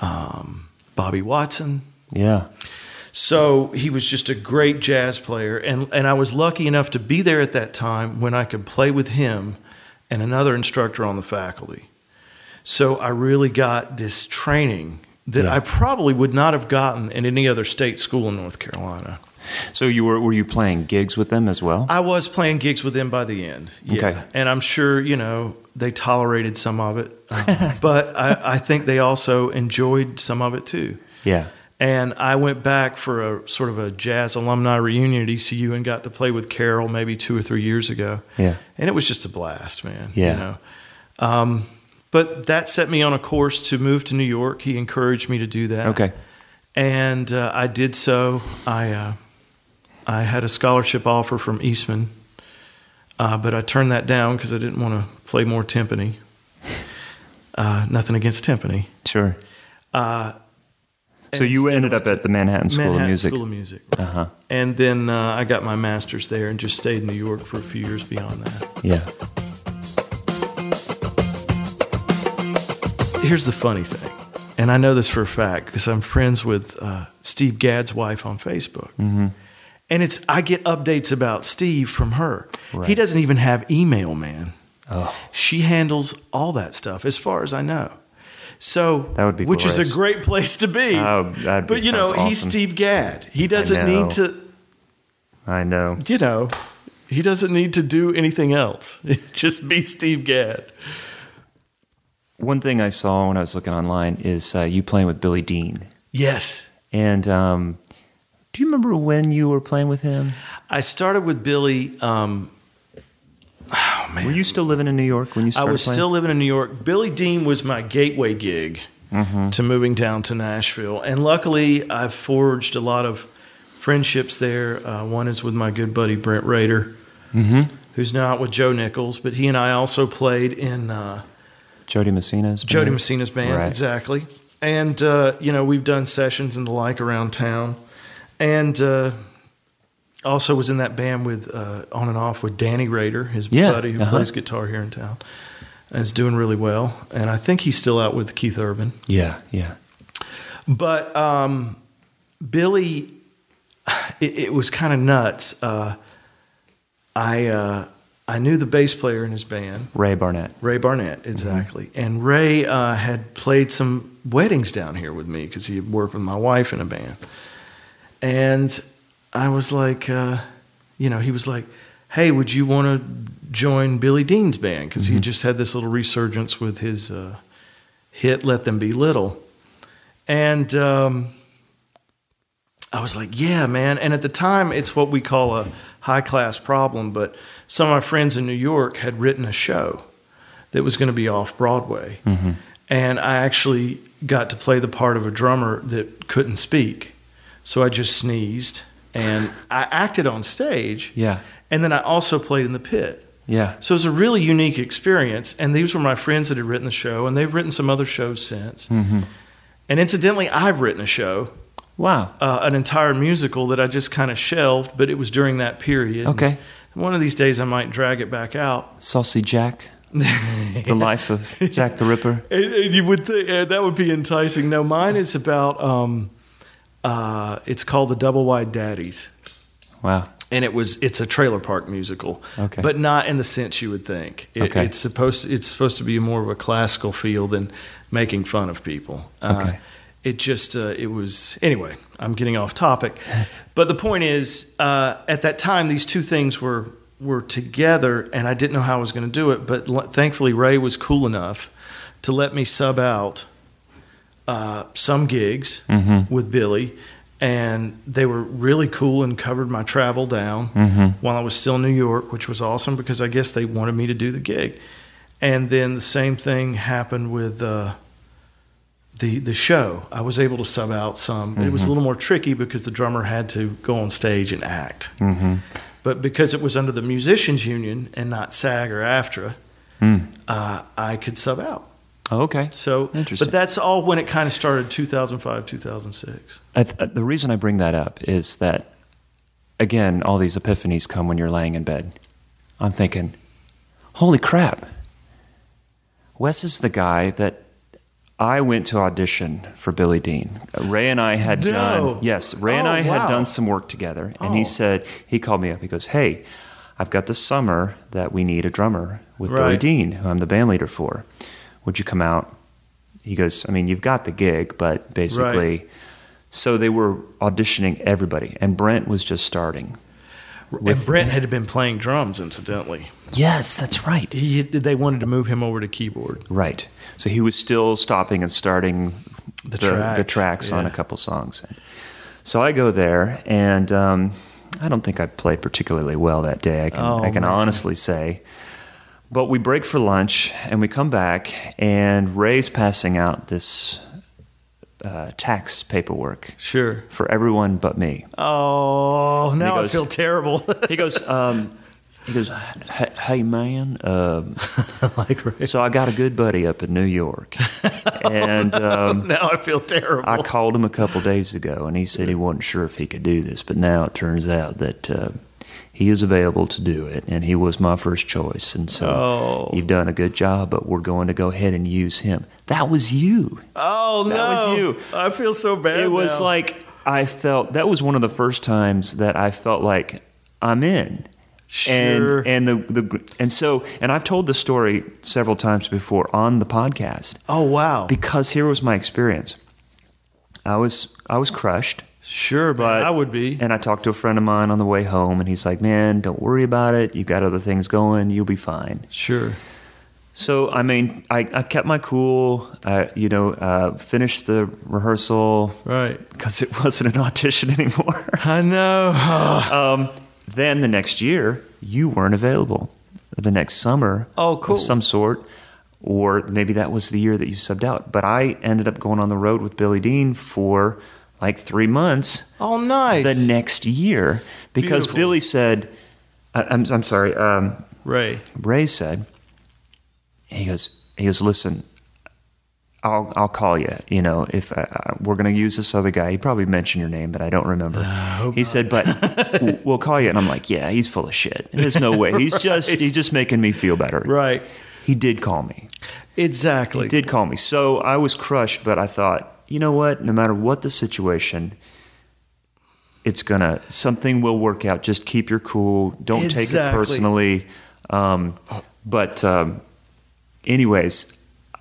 um, Bobby Watson. Yeah. So he was just a great jazz player, and and I was lucky enough to be there at that time when I could play with him and another instructor on the faculty. So I really got this training that Yeah. I probably would not have gotten in any other state school in North Carolina. So you were were you playing gigs with them as well? I was playing gigs with them by the end. Yeah. Okay. And I'm sure, you know, they tolerated some of it. Uh, but I, I think they also enjoyed some of it too. yeah. And I went back for a sort of a jazz alumni reunion at ECU and got to play with Carroll maybe two or three years ago. Yeah. And it was just a blast, man. Yeah. You know? um, but that set me on a course to move to New York. He encouraged me to do that. Okay. And uh, I did so. I uh, I had a scholarship offer from Eastman, uh, but I turned that down because I didn't want to play more timpani. Uh, nothing against timpani. Sure. Uh, So you ended up at the Manhattan School Manhattan of Music. School of Music. Uh huh. And then uh, I got my master's there and just stayed in New York for a few years beyond that. Yeah. Here's the funny thing, and I know this for a fact because I'm friends with uh, Steve Gadd's wife on Facebook. Mm-hmm. And it's I get updates about Steve from her. He doesn't even have email, man. Oh. She handles all that stuff, as far as I know. So That would be which is a great place to be. Oh, that'd be- but you know, sounds he's. Steve Gadd. He doesn't need to. I know. you know, he doesn't need to do anything else. Just be Steve Gadd. One thing I saw when I was looking online is uh, you playing with Billy Dean. Yes. And um, do you remember when you were playing with him? I started with Billy. Um, oh, man. Were you still living in New York when you started? I was playing? still living in New York. Billy Dean was my gateway gig Mm-hmm. to moving down to Nashville. And luckily, I've forged a lot of friendships there. Uh, one is with my good buddy Brent Rader, Mhm. who's now out with Joe Nichols, but he and I also played in. Uh, Jo Dee Messina's Jo Dee band? Messina's band, Right. exactly. And uh, you know, we've done sessions and the like around town, and uh, also was in that band with uh, on and off with Danny Rader, his Yeah, buddy who uh-huh. plays guitar here in town, and is doing really well. And I think he's still out with Keith Urban. Yeah, yeah. But um, Billy, it, it was kind of nuts. Uh, I uh, I knew the bass player in his band. Ray Barnett. Ray Barnett, exactly. And Ray uh, had played some weddings down here with me because he had worked with my wife in a band. And I was like, uh, you know, he was like, hey, would you want to join Billy Dean's band? Because he just had this little resurgence with his uh, hit Let Them Be Little. And um, I was like, yeah, man. And at the time, it's what we call a high class problem. But some of my friends in New York had written a show that was going to be off Broadway. And I actually got to play the part of a drummer that couldn't speak. So I just sneezed and I acted on stage. Yeah, And then I also played in the pit. yeah. So it was a really unique experience. And these were my friends that had written the show, and they've written some other shows since. Mm-hmm. And incidentally, I've written a show, Wow. uh, an entire musical that I just kind of shelved, but it was during that period. Okay. One of these days, I might drag it back out. Saucy Jack. the life of Jack the Ripper. And, and you would think uh, that would be enticing. No, mine is about. Um, uh, it's called the Double Wide Daddies, Wow. and it was. It's a trailer park musical, Okay. but not in the sense you would think. It, Okay. It's supposed. It's supposed to be more of a classical feel than making fun of people. Uh, Okay. It just. Uh, it was. Anyway, I'm getting off topic, but the point is, uh, at that time, these two things were were together, and I didn't know how I was going to do it. But l- thankfully, Ray was cool enough to let me sub out uh, some gigs with Billy, and they were really cool and covered my travel down while I was still in New York, which was awesome because I guess they wanted me to do the gig. And then the same thing happened with uh, the the show. I was able to sub out some. But it was a little more tricky because the drummer had to go on stage and act. Mm-hmm. But because it was under the musicians union and not SAG or AFTRA, Mm. uh, I could sub out. Oh, okay. So, Interesting. but that's all when it kind of started 2005, 2006. I th- uh, the reason I bring that up is that, again, all these epiphanies come when you're laying in bed. I'm thinking, holy crap. Wes is the guy that I went to audition for Billy Dean. Ray and I had No. done yes, Ray and Oh, I had done some work together, and Oh. he said he called me up. He goes, "Hey, I've got this summer that we need a drummer with Billy Dean, who I'm the band leader for. Would you come out?" He goes, "I mean, you've got the gig, but basically." So they were auditioning everybody, and Brent was just starting. and Brent had been playing drums, incidentally. Yes, that's right. He, they wanted to move him over to keyboard. Right. So he was still stopping and starting The the, tracks, tracks on a couple songs. So I go there, and um, I don't think I played particularly well that day. I can, Oh, I can man. honestly say. But we break for lunch, and we come back, and Ray's passing out this uh, tax paperwork Sure. for everyone but me. Oh, now goes- I feel terrible. He goes, um, he goes, "Hey- hey man, um, like, right. so I got a good buddy up in New York, and um, now I feel terrible. I called him a couple days ago, and he said he wasn't sure if he could do this, but now it turns out that uh, he is available to do it, and he was my first choice. And so Oh. you've done a good job, but we're going to go ahead and use him. That was you. oh, no. That was you. I feel so bad. it was now. like I felt that was one of the first times that I felt like I'm in. Sure. And and the the and so and I've told the story several times before on the podcast oh, wow. because here was my experience. I was I was crushed. Sure, but I would be. And I talked to a friend of mine on the way home, and he's like, "Man, don't worry about it. You've got other things going. You'll be fine." Sure. So I mean, I, I kept my cool. Uh, you know, uh, finished the rehearsal Right. because it wasn't an audition anymore. I know. um, then the next year, you weren't available. The next summer, Oh, cool. of some sort, or maybe that was the year that you subbed out. But I ended up going on the road with Billy Dean for like three months oh, nice. the next year because Beautiful. Billy said, I, I'm, I'm sorry, um, Ray. Ray said, he goes, he goes, listen, I'll, I'll call you, you know, if uh, we're going to use this other guy. He probably mentioned your name, but I don't remember. he said, but we'll call you. And I'm like, yeah, he's full of shit. There's no way. He's just, he's just making me feel better. Right. He did call me. Exactly. He did call me. So I was crushed, but I thought, you know what? No matter what the situation, it's gonna something will work out. Just keep your cool. Don't take it personally. Um, but um, anyways,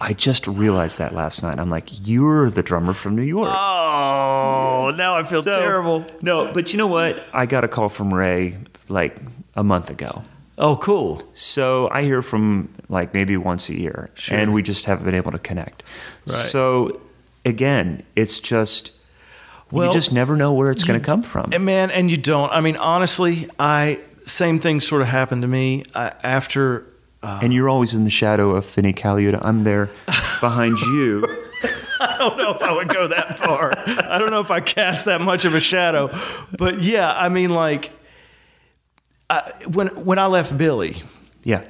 I just realized that last night. I'm like, you're the drummer from New York. Oh, now I feel So- terrible. No, but you know what? I got a call from Ray like a month ago. Oh, cool. So I hear from like maybe once a year, Sure. and we just haven't been able to connect. Right. So again, it's just Well, you just never know where it's going to come from. And man, and you don't. I mean, honestly, I same thing sort of happened to me I, after. Uh, and you're always in the shadow of Vinnie Colaiuta. I'm there behind you. I don't know if I would go that far. I don't know if I cast that much of a shadow, but yeah, I mean, like I, when when I left Billy, Yeah.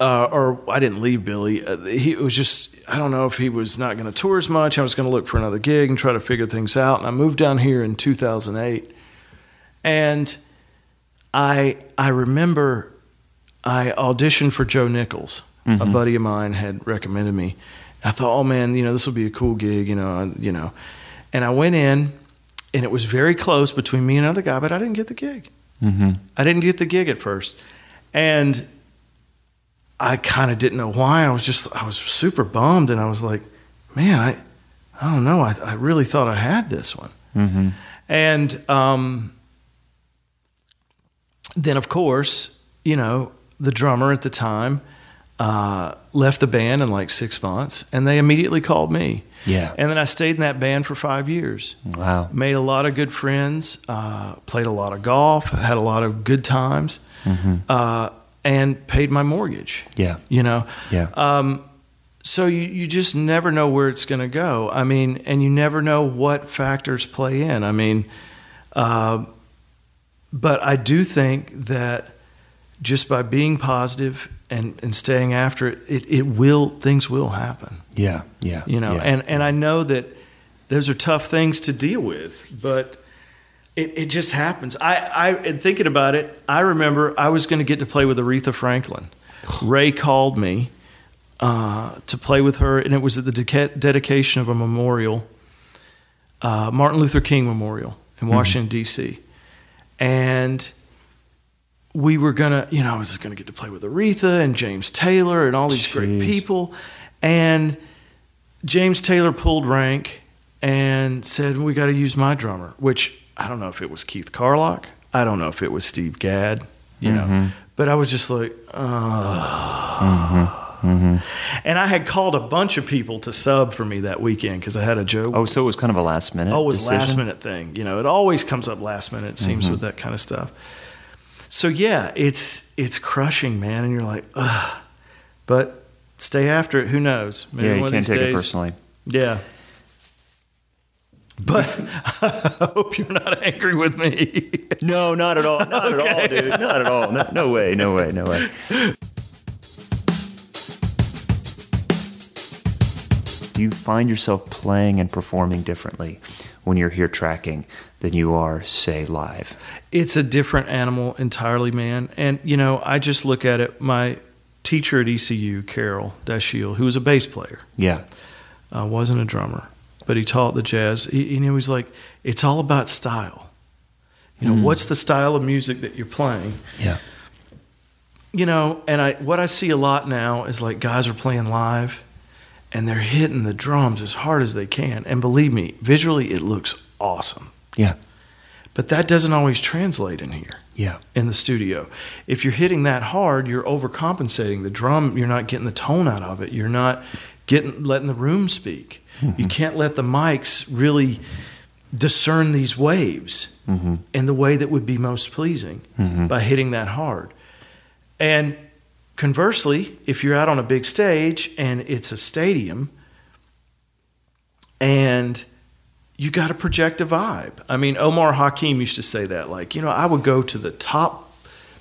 Uh, or I didn't leave Billy. Uh, he it was just I don't know if he was not going to tour as much. I was going to look for another gig and try to figure things out. And I moved down here in 2008, and I I remember I auditioned for Joe Nichols. A buddy of mine had recommended me. I thought, oh man, you know this will be a cool gig, you know, I- you know. And I went in, and it was very close between me and another guy, but I didn't get the gig. Mm-hmm. I didn't get the gig at first, and I kind of didn't know why. I was just I was super bummed, and I was like, man, I I don't know. I, I really thought I had this one, Mm-hmm. and um, then of course, you know, the drummer at the time uh, left the band in like six months, and they immediately called me. Yeah. And then I stayed in that band for five years Wow. made a lot of good friends, uh, played a lot of golf, had a lot of good times, uh, and paid my mortgage. Yeah. You know, Yeah. um, so you, you just never know where it's going to go. I mean, and you never know what factors play in. I mean, uh, but I do think that just by being positive and, and staying after it, it, it will things will happen yeah. Yeah. you know yeah. and and i know that those are tough things to deal with but it, it just happens. I i and thinking about it i remember i was going to get to play with aretha franklin. Ray called me uh, to play with her, and it was at the deca- dedication of a memorial, uh, Martin Luther King Memorial in Washington D.C. And we were gonna, you know, I was gonna get to play with Aretha and James Taylor and all these great people, and James Taylor pulled rank and said, "We got to use my drummer," which I don't know if it was Keith Carlock, I don't know if it was Steve Gadd, you know, mm-hmm. but I was just like, oh. And I had called a bunch of people to sub for me that weekend because I had a joke. Oh, so it was kind of a last minute. Oh, it was decision? last minute thing. You know, it always comes up last minute. It seems with that kind of stuff. So yeah, it's it's crushing, man, and you're like, ugh. But stay after it. Who knows? Maybe Yeah, you can't take it personally. Yeah. But I hope you're not angry with me. No, not at all. Not at all, dude. Not at all. No, no way. No way. No way. Do you find yourself playing and performing differently when you're here tracking than you are, say, live? it's a different animal entirely, man. And you know, I just look at it. My teacher at ECU, Carroll Dashiell, who was a bass player, Yeah. uh, wasn't a drummer, but he taught the jazz. He, you know, he's like, it's all about style. You know, mm. what's the style of music that you're playing? Yeah. You know, and I what I see a lot now is like guys are playing live, and they're hitting the drums as hard as they can. And believe me, visually it looks awesome. Yeah. But that doesn't always translate in here. Yeah. in the studio. If you're hitting that hard, you're overcompensating. The drum, you're not getting the tone out of it. You're not getting letting the room speak. You mm-hmm. can't let the mics really discern these waves mm-hmm. in the way that would be most pleasing mm-hmm. by hitting that hard. And conversely, if you're out on a big stage and it's a stadium and you got to project a vibe. I mean, Omar Hakim used to say that. Like, you know, I would go to the top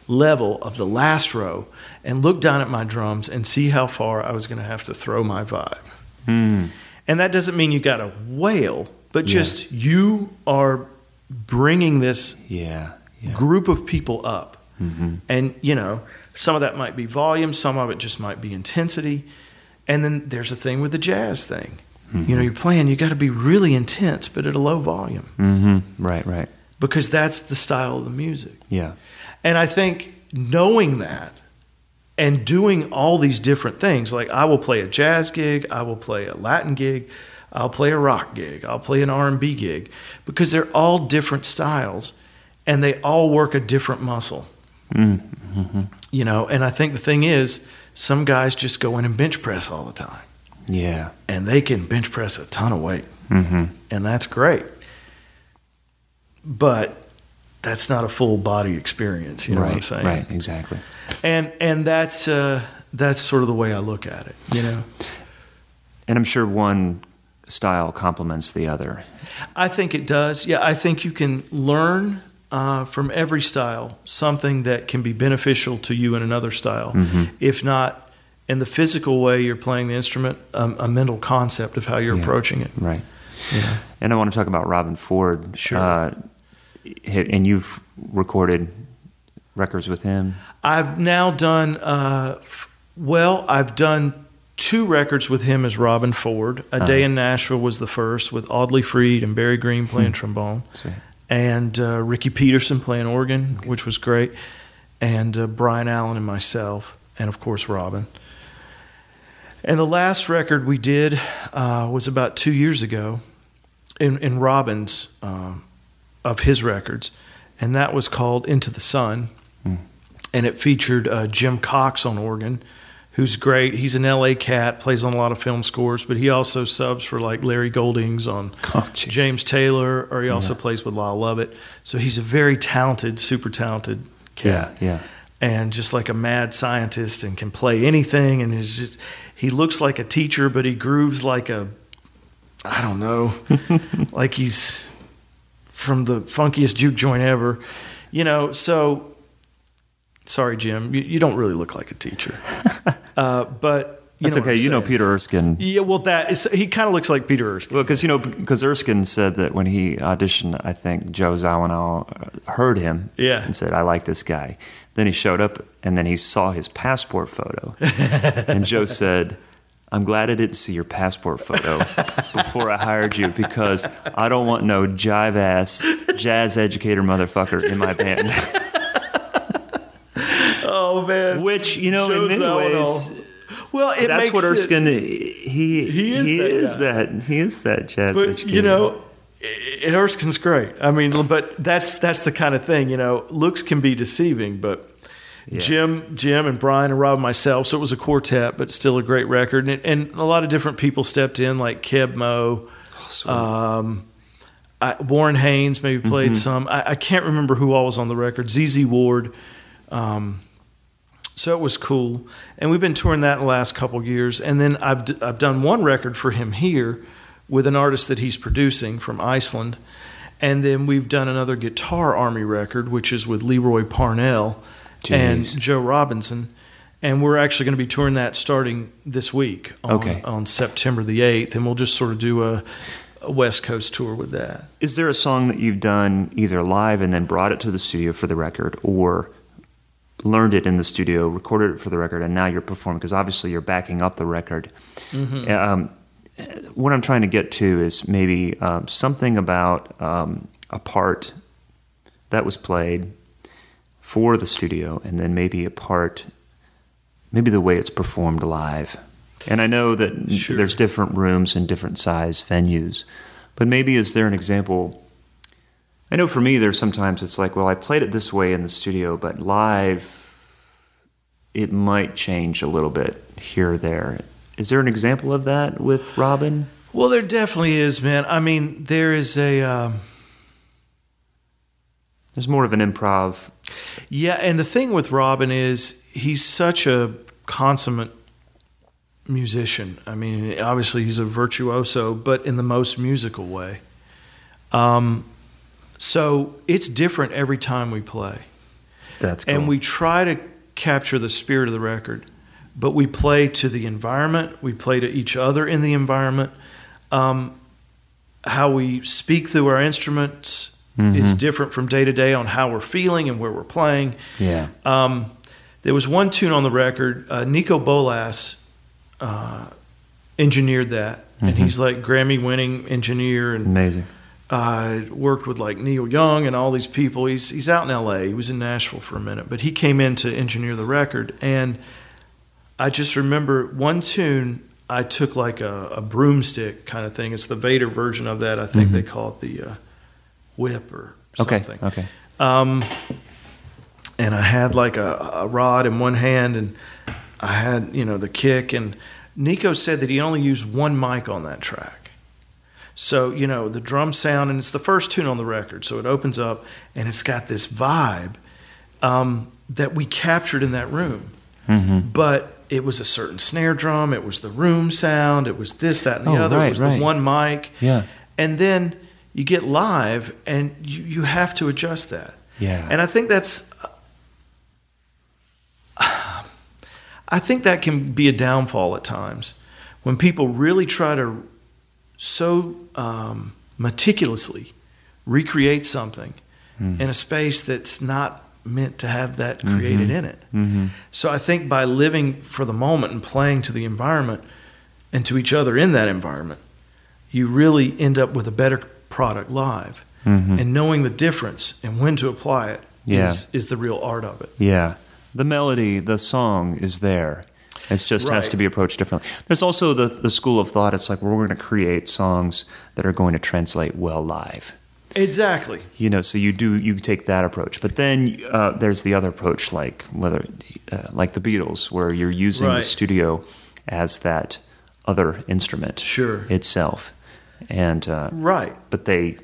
level of the last row and look down at my drums and see how far I was going to have to throw my vibe. Hmm. And that doesn't mean you got to wail, but just you are bringing this Yeah. Yeah. group of people up. And, you know, some of that might be volume, some of it just might be intensity. And then there's a thing with the jazz thing. You know, you're playing, you got to be really intense, but at a low volume Mm-hmm. Right. Right. because that's the style of the music. Yeah. And I think knowing that and doing all these different things, like I will play a jazz gig, I will play a Latin gig, I'll play a rock gig, I'll play an R&B gig because they're all different styles and they all work a different muscle. You know, and I think the thing is some guys just go in and bench press all the time Yeah. and they can bench press a ton of weight Mm-hmm. and that's great. But that's not a full body experience, you know right. what I'm saying? Right. Exactly. and and that's uh, that's sort of the way I look at it. You know, And I'm sure one style complements the other. I think it does. Yeah, I think you can learn uh, from every style something that can be beneficial to you in another style. If not in the physical way you're playing the instrument, um, a mental concept of how you're Yeah. approaching it. Right. Yeah. And I want to talk about Robben Ford. Sure. Uh, and you've recorded records with him. I've now done uh, well. I've done two records with him as Robben Ford. A Day in Nashville was the first with Audley Freed and Barry Green playing trombone. Sweet. and uh, Ricky Peterson playing organ, which was great, and uh, Brian Allen and myself, and of course Robben. And the last record we did uh, was about two years ago, in in Robben's um, of his records, and that was called Into the Sun, and it featured uh, Jim Cox on organ. Who's great? He's an LA cat, plays on a lot of film scores, but he also subs for like Larry Goldings on Oh. James Taylor, or he also plays with Lyle Lovett. So he's a very talented, super talented Yeah. cat, Yeah. and just like a mad scientist, and can play anything. And he's just, he looks like a teacher, but he grooves like a, I don't know, like he's from the funkiest juke joint ever, you know. So sorry, Jim, you, you don't really look like a teacher, uh, but You That's okay. You know. Peter Erskine. Yeah, well, that is he kind of looks like Peter Erskine. Well, because you know, because Erskine said that when he auditioned, I think Joe Zawinul uh, heard him, Yeah. and said, "I like this guy." Then he showed up, and then he saw his passport photo, and Joe said, "I'm glad I didn't see your passport photo before I hired you because I don't want no jive ass jazz educator motherfucker in my band." Oh man, Which you know, Joe in many ways, well, it that's what it- Erskine he He is that is that he is that jazz But educator. you know, Erskine's great. I mean, but that's that's the kind of thing. You know, looks can be deceiving, but. Jim, Jim, and Brian and Rob and myself. So it was a quartet, but still a great record. And, and a lot of different people stepped in, like Keb Mo, um, I, Warren Haynes maybe played Mm-hmm. some. I, I can't remember who all was on the record. ZZ Ward. Um, so it was cool, and we've been touring that the last couple years. And then I've d- I've done one record for him here with an artist that he's producing from Iceland, and then we've done another Guitar Army record, which is with Lee Roy Parnell and Joe Robinson. And we're actually going to be touring that starting this week on, Okay. on September the 8th. And we'll just sort of do a, a West Coast tour with that. Is there a song that you've done either live and then brought it to the studio for the record, or learned it in the studio, recorded it for the record, and now you're performing? Because obviously you're backing up the record. Um, what I'm trying to get to is maybe um, something about um, a part that was played for the studio, and then maybe a part, maybe the way it's performed live. And I know that Sure. there's different rooms and different size venues, but maybe is there an example? I know for me, there's sometimes it's like, well, I played it this way in the studio, but live, it might change a little bit here or there. Is there an example of that with Robben? Well, there definitely is, man. I mean, there is a. Um, There's more of an improv. Yeah, and the thing with Robben is he's such a consummate musician. I mean, obviously he's a virtuoso, but in the most musical way. Um, so it's different every time we play, That's cool. and we try to capture the spirit of the record, but we play to the environment. We play to each other in the environment. Um, how we speak through our instruments is different from day to day on how we're feeling and where we're playing. yeah. Um, there was one tune on the record. Uh, Niko Bolas uh, engineered that, and he's like Grammy-winning engineer, and Amazing. uh, worked with like Neil Young and all these people. He's he's out in L.A. He was in Nashville for a minute, but he came in to engineer the record, and I just remember one tune. I took like a, a broomstick kind of thing. It's the Vader version of that. I think they call it the uh, whip or Okay. something. Okay. Um, and I had like a, a rod in one hand, and I had you know the kick. And Niko said that he only used one mic on that track. So you know the drum sound, and it's the first tune on the record, so it opens up, and it's got this vibe um, that we captured in that room. Mm-hmm. But it was a certain snare drum, it was the room sound, it was this, that, and the Oh, other. right, it was right. the one mic. Yeah. And then you get live, and you, you have to adjust that. Yeah. And I think that's. I think that can be a downfall at times when people really try to so um, meticulously recreate something Hmm. in a space that's not meant to have that created in it. Mm-hmm. So I think by living for the moment and playing to the environment and to each other in that environment, you really end up with a better product live. Mhm. And knowing the difference and when to apply it is Yeah. is the real art of it. Yeah. The melody, the song is there. It just has to be approached differently. There's also the, the school of thought. It's like, well, we're going to create songs that are going to translate well live. Exactly. You know, so you do you take that approach, but then uh, there's the other approach, like whether uh, like the Beatles, where you're using the studio as that other instrument Sure. itself, and uh, Right. but they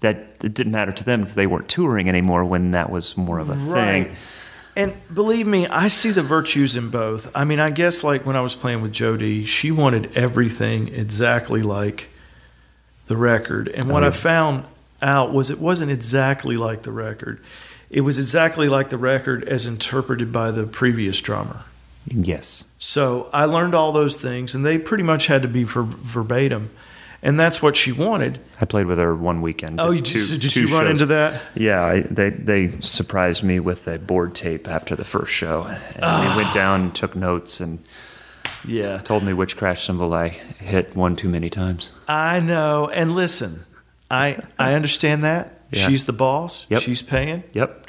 that it didn't matter to them because they weren't touring anymore when that was more of a Right. thing. And believe me, I see the virtues in both. I mean, I guess like when I was playing with Jo Dee, she wanted everything exactly like the record. And what Oh, I found out was it wasn't exactly like the record. It was exactly like the record as interpreted by the previous drummer. Yes. So I learned all those things, and they pretty much had to be ver- verbatim. And that's what she wanted. I played with her one weekend. Oh, Did you, two- so did two you run shows. into that? Yeah, I, they they surprised me with a board tape after the first show, and they went ah. down and took notes and Yeah. told me which crash cymbal I hit one too many times. I know. And listen, I I understand that. Yeah. She's the boss. Yep. She's paying. Yep.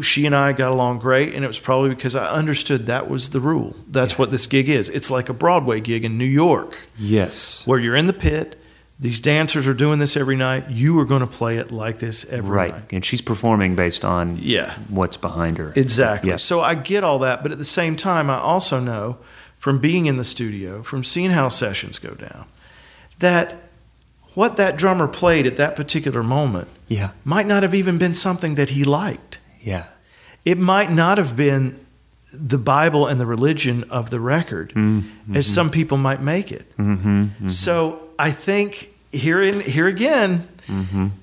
She and I got along great, and it was probably because I understood that was the rule. That's what this gig is. It's like a Broadway gig in New York, Yes. where you're in the pit. These dancers are doing this every night. You are going to play it like this every Right, night. Right. And she's performing based on Yeah. what's behind her. Exactly. Yeah. So I get all that, but at the same time, I also know from being in the studio, from seeing how sessions go down, that what that drummer played at that particular moment Yeah, might not have even been something that he liked. Yeah, It might not have been the Bible and the religion of the record, mm-hmm. as mm-hmm. some people might make it. Mm-hmm. mm-hmm. So I think here in here again,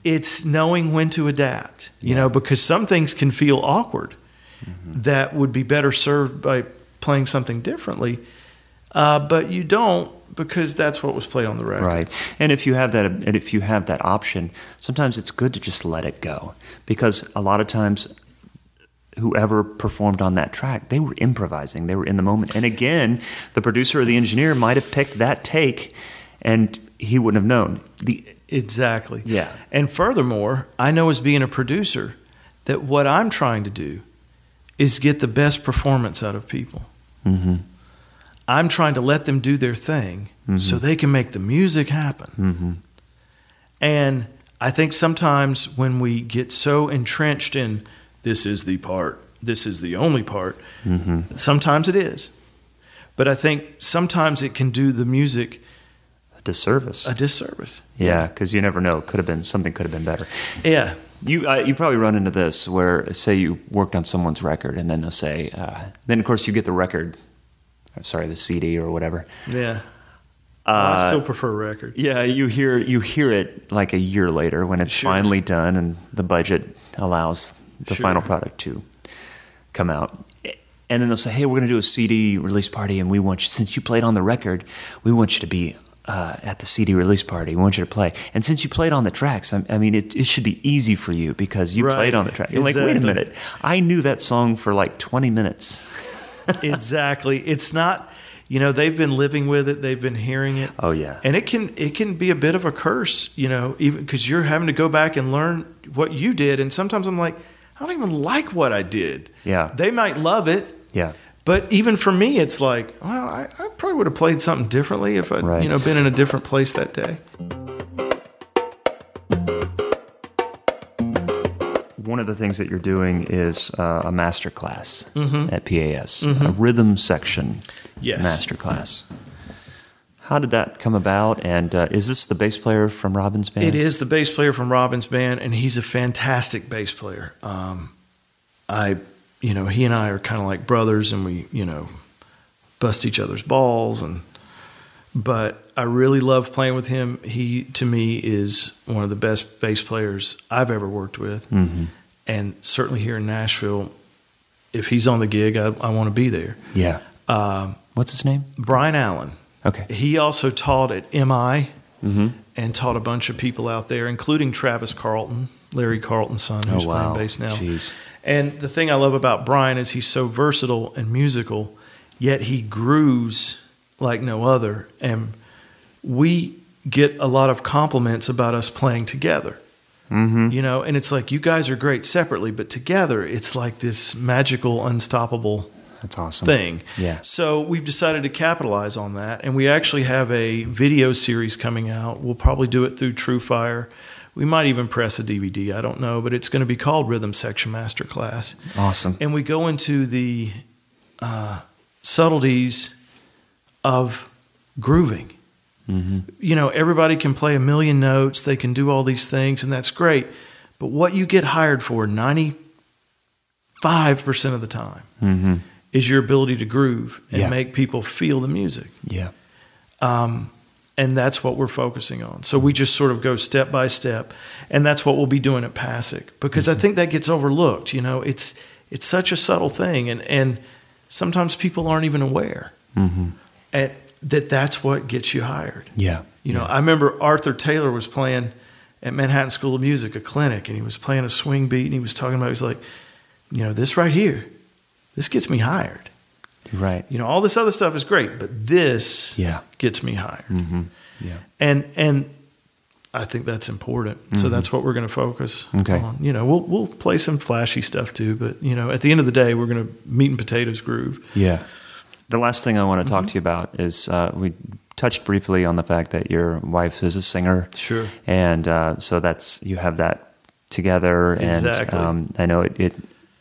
it's knowing when to adapt. You know, because some things can feel awkward that would be better served by playing something differently, uh, but you don't because that's what was played on the record. right. And if you have that, and if you have that option, sometimes it's good to just let it go because a lot of times. Whoever performed on that track, they were improvising. They were in the moment. And again, the producer or the engineer might have picked that take, and he wouldn't have known. The Exactly. Yeah. And furthermore, I know as being a producer that what I'm trying to do is get the best performance out of people. mm-hmm, I'm trying to let them do their thing so they can make the music happen. mm-hmm, And I think sometimes when we get so entrenched in this is the part, this is the only part, mm-hmm. sometimes it is. But I think sometimes it can do the music a disservice. a disservice. yeah, because you never know. Could have been something. Could have been better. Yeah. You uh, you probably run into this where say you worked on someone's record and then they'll say uh, then of course you get the record, uh, sorry the CD or whatever. Yeah. Uh, I still prefer record. yeah, you hear you hear it like a year later when it's Sure. finally done and the budget allows the Sure. final product to come out. And then they'll say, "Hey, we're going to do a CD release party, and we want you, since you played on the record, we want you to be uh, at the CD release party. We want you to play. And since you played on the tracks, I, I mean, it, it should be easy for you because you Right. played on the track. You're like, wait a minute, I knew that song for like 20 minutes. exactly. It's not, you know, they've been living with it, they've been hearing it. Oh yeah, And it can it can be a bit of a curse, you know, even because you're having to go back and learn what you did. And sometimes I'm like, I don't even like what I did. Yeah. They might love it, yeah, but even for me, it's like, well, I, I probably would have played something differently if I'd, Right. you know, been in a different place that day. one of the things that you're doing is uh, a master class at PAS, a rhythm section Yes. master class. How did that come about? And uh, is this the bass player from Robben's band? It is the bass player from Robben's band, and he's a fantastic bass player. Um, I, you know, he and I are kind of like brothers, and we, you know, bust each other's balls, and but I really love playing with him. He, to me, is one of the best bass players I've ever worked with, Mhm. and certainly here in Nashville, if he's on the gig, I, I want to be there. Yeah. Um, What's his name? Brian Allen. Okay. He also taught at MI Mm-hmm. and taught a bunch of people out there, including Travis Carlton, Larry Carlton's son, who's Oh, wow. playing bass now. Jeez. And the thing I love about Brian is he's so versatile and musical, yet he grooves like no other. And we get a lot of compliments about us playing together. Mm-hmm. You know, and it's like you guys are great separately, but together it's like this magical, unstoppable That's awesome. thing. Yeah. So we've decided to capitalize on that, and we actually have a video series coming out. We'll probably do it through TrueFire. We might even press a DVD. I don't know, but it's going to be called Rhythm Section Masterclass, Awesome. and we go into the uh, subtleties of grooving. Mm-hmm. You know, everybody can play a million notes, they can do all these things, and that's great. But what you get hired for 95% of the time Mm-hmm. Is your ability to groove and Yeah. make people feel the music. Yeah. Um, and that's what we're focusing on. So we just sort of go step by step, and that's what we'll be doing at PASIC because I think that gets overlooked. You know, it's it's such a subtle thing, and and sometimes people aren't even aware at, that that's what gets you hired. Yeah. You know, I remember Arthur Taylor was playing at Manhattan School of Music, a clinic, and he was playing a swing beat, and he was talking about, he was like, you know, this right here, this gets me hired. Right. You know, all this other stuff is great, but this Yeah. gets me hired. Yeah. And and I think that's important. So that's what we're going to focus Mm-hmm. Okay. on. You know, we'll we'll play some flashy stuff too, but you know, at the end of the day, we're going to meat and potatoes groove. Yeah. The last thing I want to Mm-hmm. talk to you about is uh, we touched briefly on the fact that your wife is a singer. Sure. And uh, so that's you have that together. Exactly. And um, I know it, it,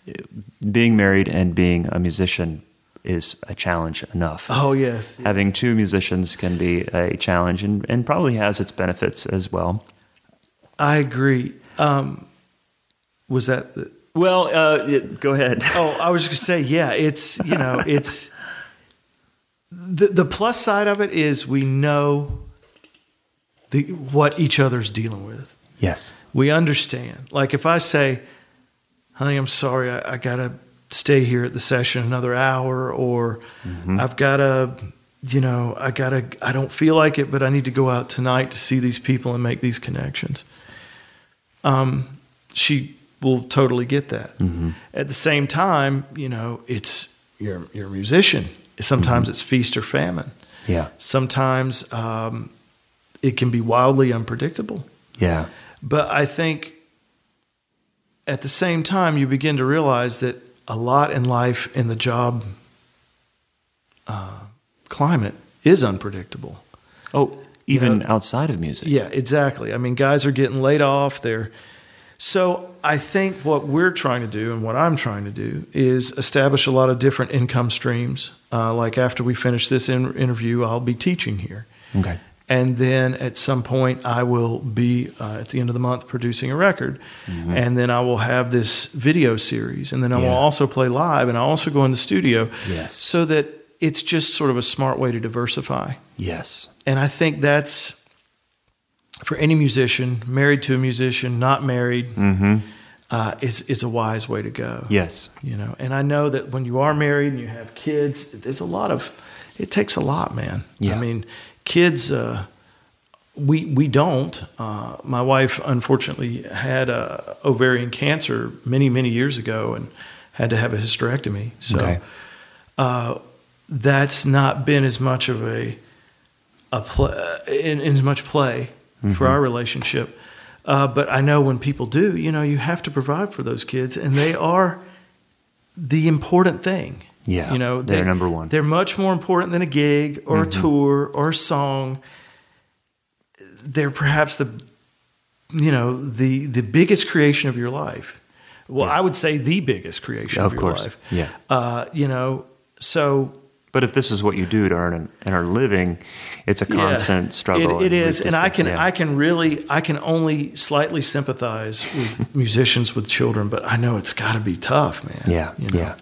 it being married and being a musician is a challenge enough. Oh yes. Having two musicians can be a challenge and, and probably has its benefits as well. I agree. Um, was that the, Well, uh, it- go ahead. Oh, I was just going to say, yeah, it's you know, it's the the plus side of it is we know the what each other's dealing with. Yes. We understand. Like if I say, "Honey, I'm sorry, I, I gotta stay here at the session another hour," or "I've gotta." You know, I gotta. I don't feel like it, but I need to go out tonight to see these people and make these connections. Um, she will totally get that. At the same time, you know, it's you're you're a musician. Sometimes it's feast or famine. Yeah. Sometimes um, it can be wildly unpredictable. Yeah. But I think at the same time, you begin to realize that a lot in life, in the job uh, climate, is unpredictable. Oh, even know- outside of music. Yeah, exactly. I mean, guys are getting laid off. They're so. I think what we're trying to do, and what I'm trying to do, is establish a lot of different income streams. Uh, like after we finish this in- interview, I'll be teaching here. Okay. And then at some point I will be uh, at the end of the month producing a record, and then I will have this video series, and then I will also play live, and I also go in the studio, Yes. so that it's just sort of a smart way to diversify, Yes. and I think that's for any musician, married to a musician, not married, uh, is is a wise way to go. Yes. You know, and I know that when you are married and you have kids, there's a lot of, it takes a lot, man. Yeah. I mean, kids, uh, we we don't. Uh, my wife unfortunately had uh, ovarian cancer many many years ago and had to have a hysterectomy. So Okay. uh, that's not been as much of a a play in, in as much play Mm-hmm. for our relationship. Uh, but I know when people do, you know, you have to provide for those kids, and they are the important thing. Yeah, you know, they're they- number one. They're much more important than a gig or Mm-hmm. a tour or a song. They're perhaps the, you know, the the biggest creation of your life. Well, I would say the biggest creation Of of, your course. life. Yeah. Uh, you know, so But if this is what you do to earn an, and are living, it's a Yeah, constant struggle. It, it and is, and I can yeah. I can really I can only slightly sympathize with musicians with children, but I know it's got to be tough, man. Yeah, you know? yeah.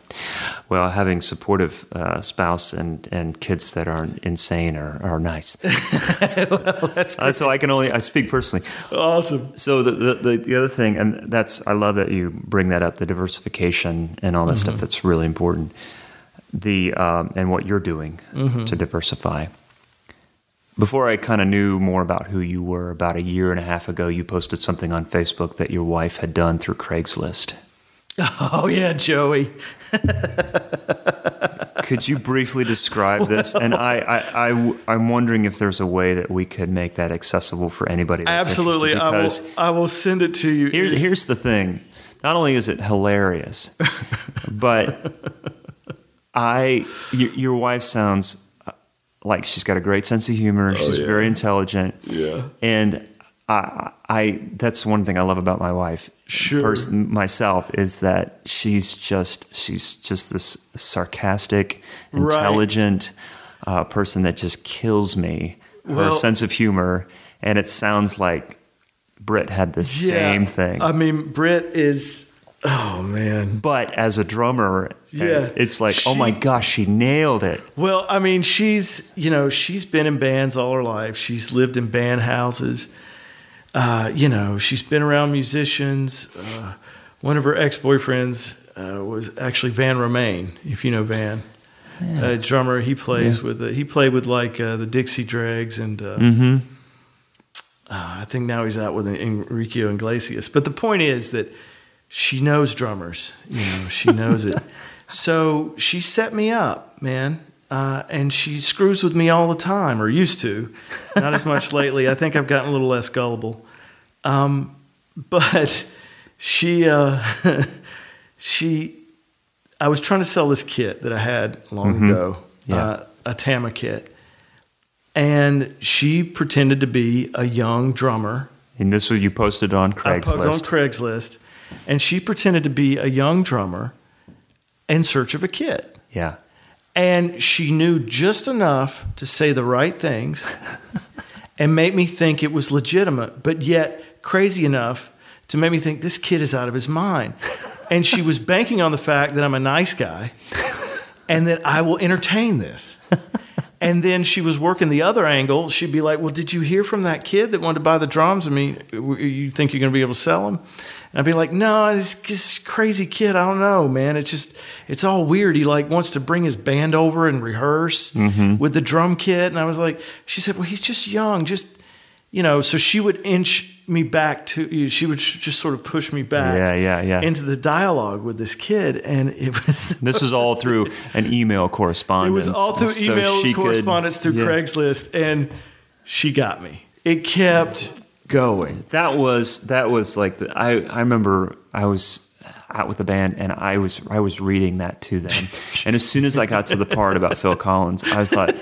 Well, having supportive uh, spouse and, and kids that aren't insane are, are nice. that's Uh, so I can only I speak personally. awesome. So the, the the the other thing, and that's I love that you bring that up, the diversification and all that stuff. Mm-hmm. That's really important. The um, and what you're doing Mm-hmm. to diversify. Before I kind of knew more about who you were, about a year and a half ago, you posted something on Facebook that your wife had done through Craigslist. Oh yeah, Joey. Could you briefly describe this? And I, I, I, am wondering if there's a way that we could make that accessible for anybody. That's Absolutely, I will. I will send it to you. here's, here's the thing: not only is it hilarious, but I, your, your wife sounds uh, like she's got a great sense of humor. she's Oh, yeah. very intelligent. Yeah. and I, I, that's one thing I love about my wife. Sure. myself is that she's just she's just this sarcastic, Right. intelligent uh, person that just kills me. Her Well- sense of humor, and it sounds like Britt had the same thing. I mean, Britt is. Oh man. but as a drummer, Yeah. it's like, oh my gosh, she nailed it. Well, I mean, she's you know she's been in bands all her life. She's lived in band houses. Uh, you know, she's been around musicians. Uh, one of her ex boyfriends uh, was actually Van Romaine, if you know Van. uh, drummer. He plays with the, he played with like uh, the Dixie Dregs and uh, Mm-hmm. uh, I think now he's out with Enrique Iglesias. But the point is that she knows drummers. You know, she knows it. So she set me up, man. Uh, and she screws with me all the time, or used to. Not as much lately. I think I've gotten a little less gullible. Um, but she, uh, she, I was trying to sell this kit that I had long ago, Yeah. uh, a Tama kit. And she pretended to be a young drummer And this was you posted on Craigslist. I posted on Craigslist. And she pretended to be a young drummer in search of a kit. yeah. And she knew just enough to say the right things and make me think it was legitimate, but yet crazy enough to make me think this kid is out of his mind. And she was banking on the fact that I'm a nice guy and that I will entertain this. And then she was working the other angle. She'd be like, "Well, did you hear from that kid that wanted to buy the drums? I mean, you think you're going to be able to sell them?" And I'd be like, "No, this, this crazy kid. I don't know, man. It's just, it's all weird. He like wants to bring his band over and rehearse mm-hmm. with the drum kit." And I was like, "She said, well, he's just young. Just, you know." So she would inch me back to. She would just sort of push me back. Yeah, yeah, yeah. Into the dialogue with this kid, and it was This was all through an email correspondence it was all through so email she could- correspondence through yeah. Craigslist, and she got me. It kept going. That was that was like the, I I remember I was out with the band and I was I was reading that to them, and as soon as I got to the part about Phil Collins, I was like,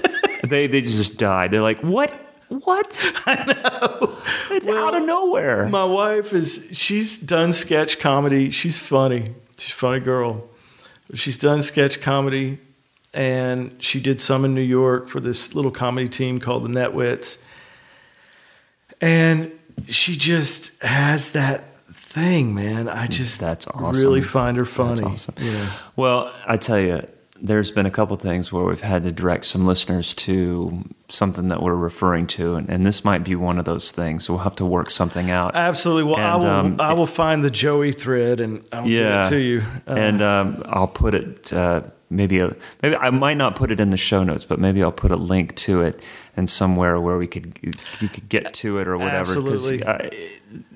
they they just died. They're like, what what? I know. It's out of nowhere. My wife is she's done sketch comedy. She's funny. She's a funny girl. She's done sketch comedy, and she did some in New York for this little comedy team called the Netwits. And she just has that thing, man. I just That's awesome. really find her funny. That's awesome. You know. Well, I tell you, there's been a couple things where we've had to direct some listeners to something that we're referring to, and, and this might be one of those things. We'll have to work something out. Absolutely. Well, I will. um, I will find the Joey thread and I'll yeah, give it to you. Uh, and um, I'll put it uh, maybe a, maybe I might not put it in the show notes, but maybe I'll put a link to it and somewhere where we could you could get to it or whatever. Absolutely.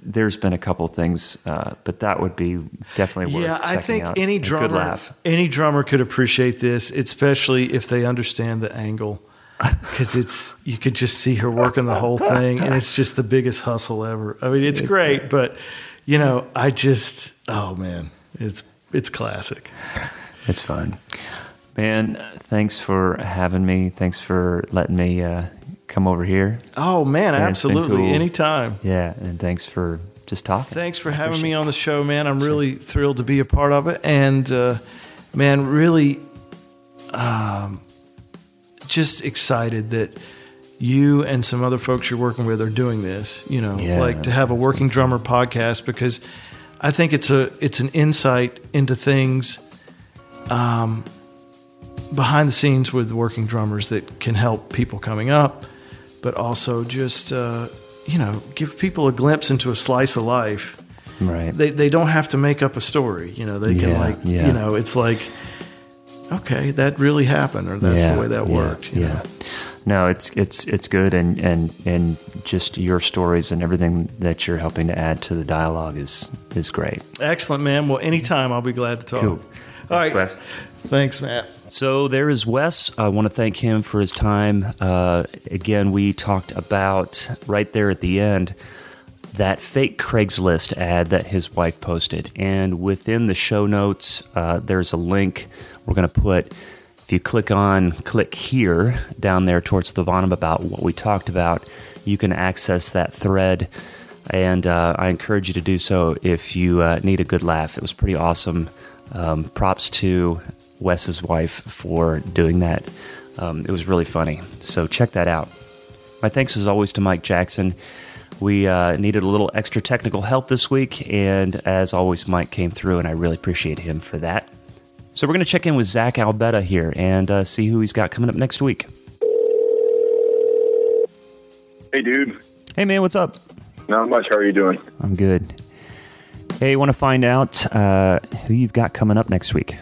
There's been a couple things, uh, but that would be definitely worth yeah, I think out. any drummer, laugh. any drummer could appreciate this, especially if they understand the angle, because it's you could just see her working the whole thing, and it's just the biggest hustle ever. I mean, it's great, but you know, I just, oh man, it's it's classic. It's fun. Man, thanks for having me. Thanks for letting me uh, come over here. Oh man, Yeah, absolutely, cool. anytime. Yeah, and thanks for just talking. Thanks for I having me on the show, man. I'm really thrilled to be a part of it, and uh, man, really, um, just excited that you and some other folks you're working with are doing this. You know, Yeah, like to have a working drummer podcast because I think it's a it's an insight into things um, behind the scenes with working drummers that can help people coming up, but also just uh, you know give people a glimpse into a slice of life. Right. They they don't have to make up a story. You know, they can Yeah, like yeah. you know it's like okay that really happened or that's the way that yeah, worked. Yeah. know? No, it's it's it's good, and and and just your stories and everything that you're helping to add to the dialogue is is great. Excellent, man. Well, anytime I'll be glad to talk. Cool. All right. Wes. Thanks, Matt. So there is Wes. I want to thank him for his time. Uh, again, we talked about right there at the end that fake Craigslist ad that his wife posted. And within the show notes, uh, there's a link we're going to put. If you click on click here down there towards the bottom about what we talked about, you can access that thread. And uh, I encourage you to do so if you uh, need a good laugh. It was pretty awesome. Um, props to Wes's wife for doing that. Um, it was really funny. So check that out. My thanks as always to Mike Jackson. We uh, needed a little extra technical help this week, and as always, Mike came through, and I really appreciate him for that. So we're going to check in with Zach Albetta here and uh, see who he's got coming up next week. Hey, dude. Hey, man, what's up? Not much. How are you doing? I'm good. Hey, want to find out uh, who you've got coming up next week?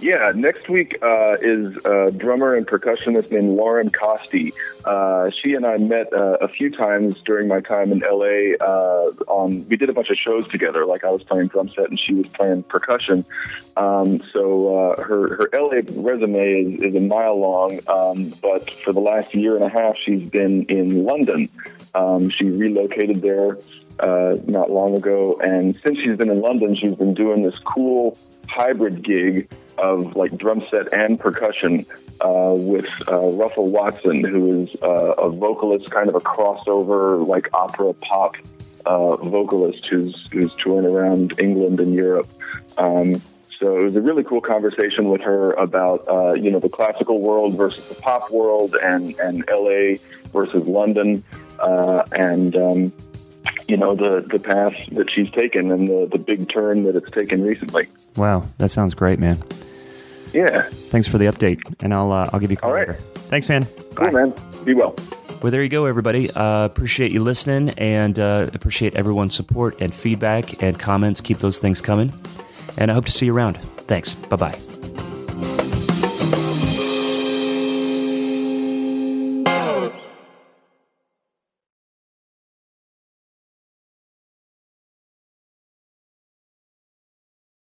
Yeah, next week uh, is a drummer and percussionist named Lauren Costi. Uh, she and I met uh, a few times during my time in LA. Uh, on we did a bunch of shows together. Like I was playing drum set and she was playing percussion. Um, so uh, her her LA resume is, is a mile long. Um, but for the last year and a half, she's been in London. Um, she relocated there uh, not long ago, and since she's been in London, she's been doing this cool hybrid gig of like drum set and percussion uh, with uh, Russell Watson, who is uh, a vocalist, kind of a crossover like opera pop uh, vocalist who's who's touring around England and Europe. Um, so it was a really cool conversation with her about uh, you know the classical world versus the pop world, and and LA versus London, uh, and um, you know the the path that she's taken and the the big turn that it's taken recently. Wow, that sounds great, man. Yeah. Thanks for the update, and I'll uh, I'll give you a call All right. later. Thanks, man. Cool, man. Be well. Well, there you go, everybody. Uh, appreciate you listening, and uh, appreciate everyone's support and feedback and comments. Keep those things coming, and I hope to see you around. Thanks. Bye bye.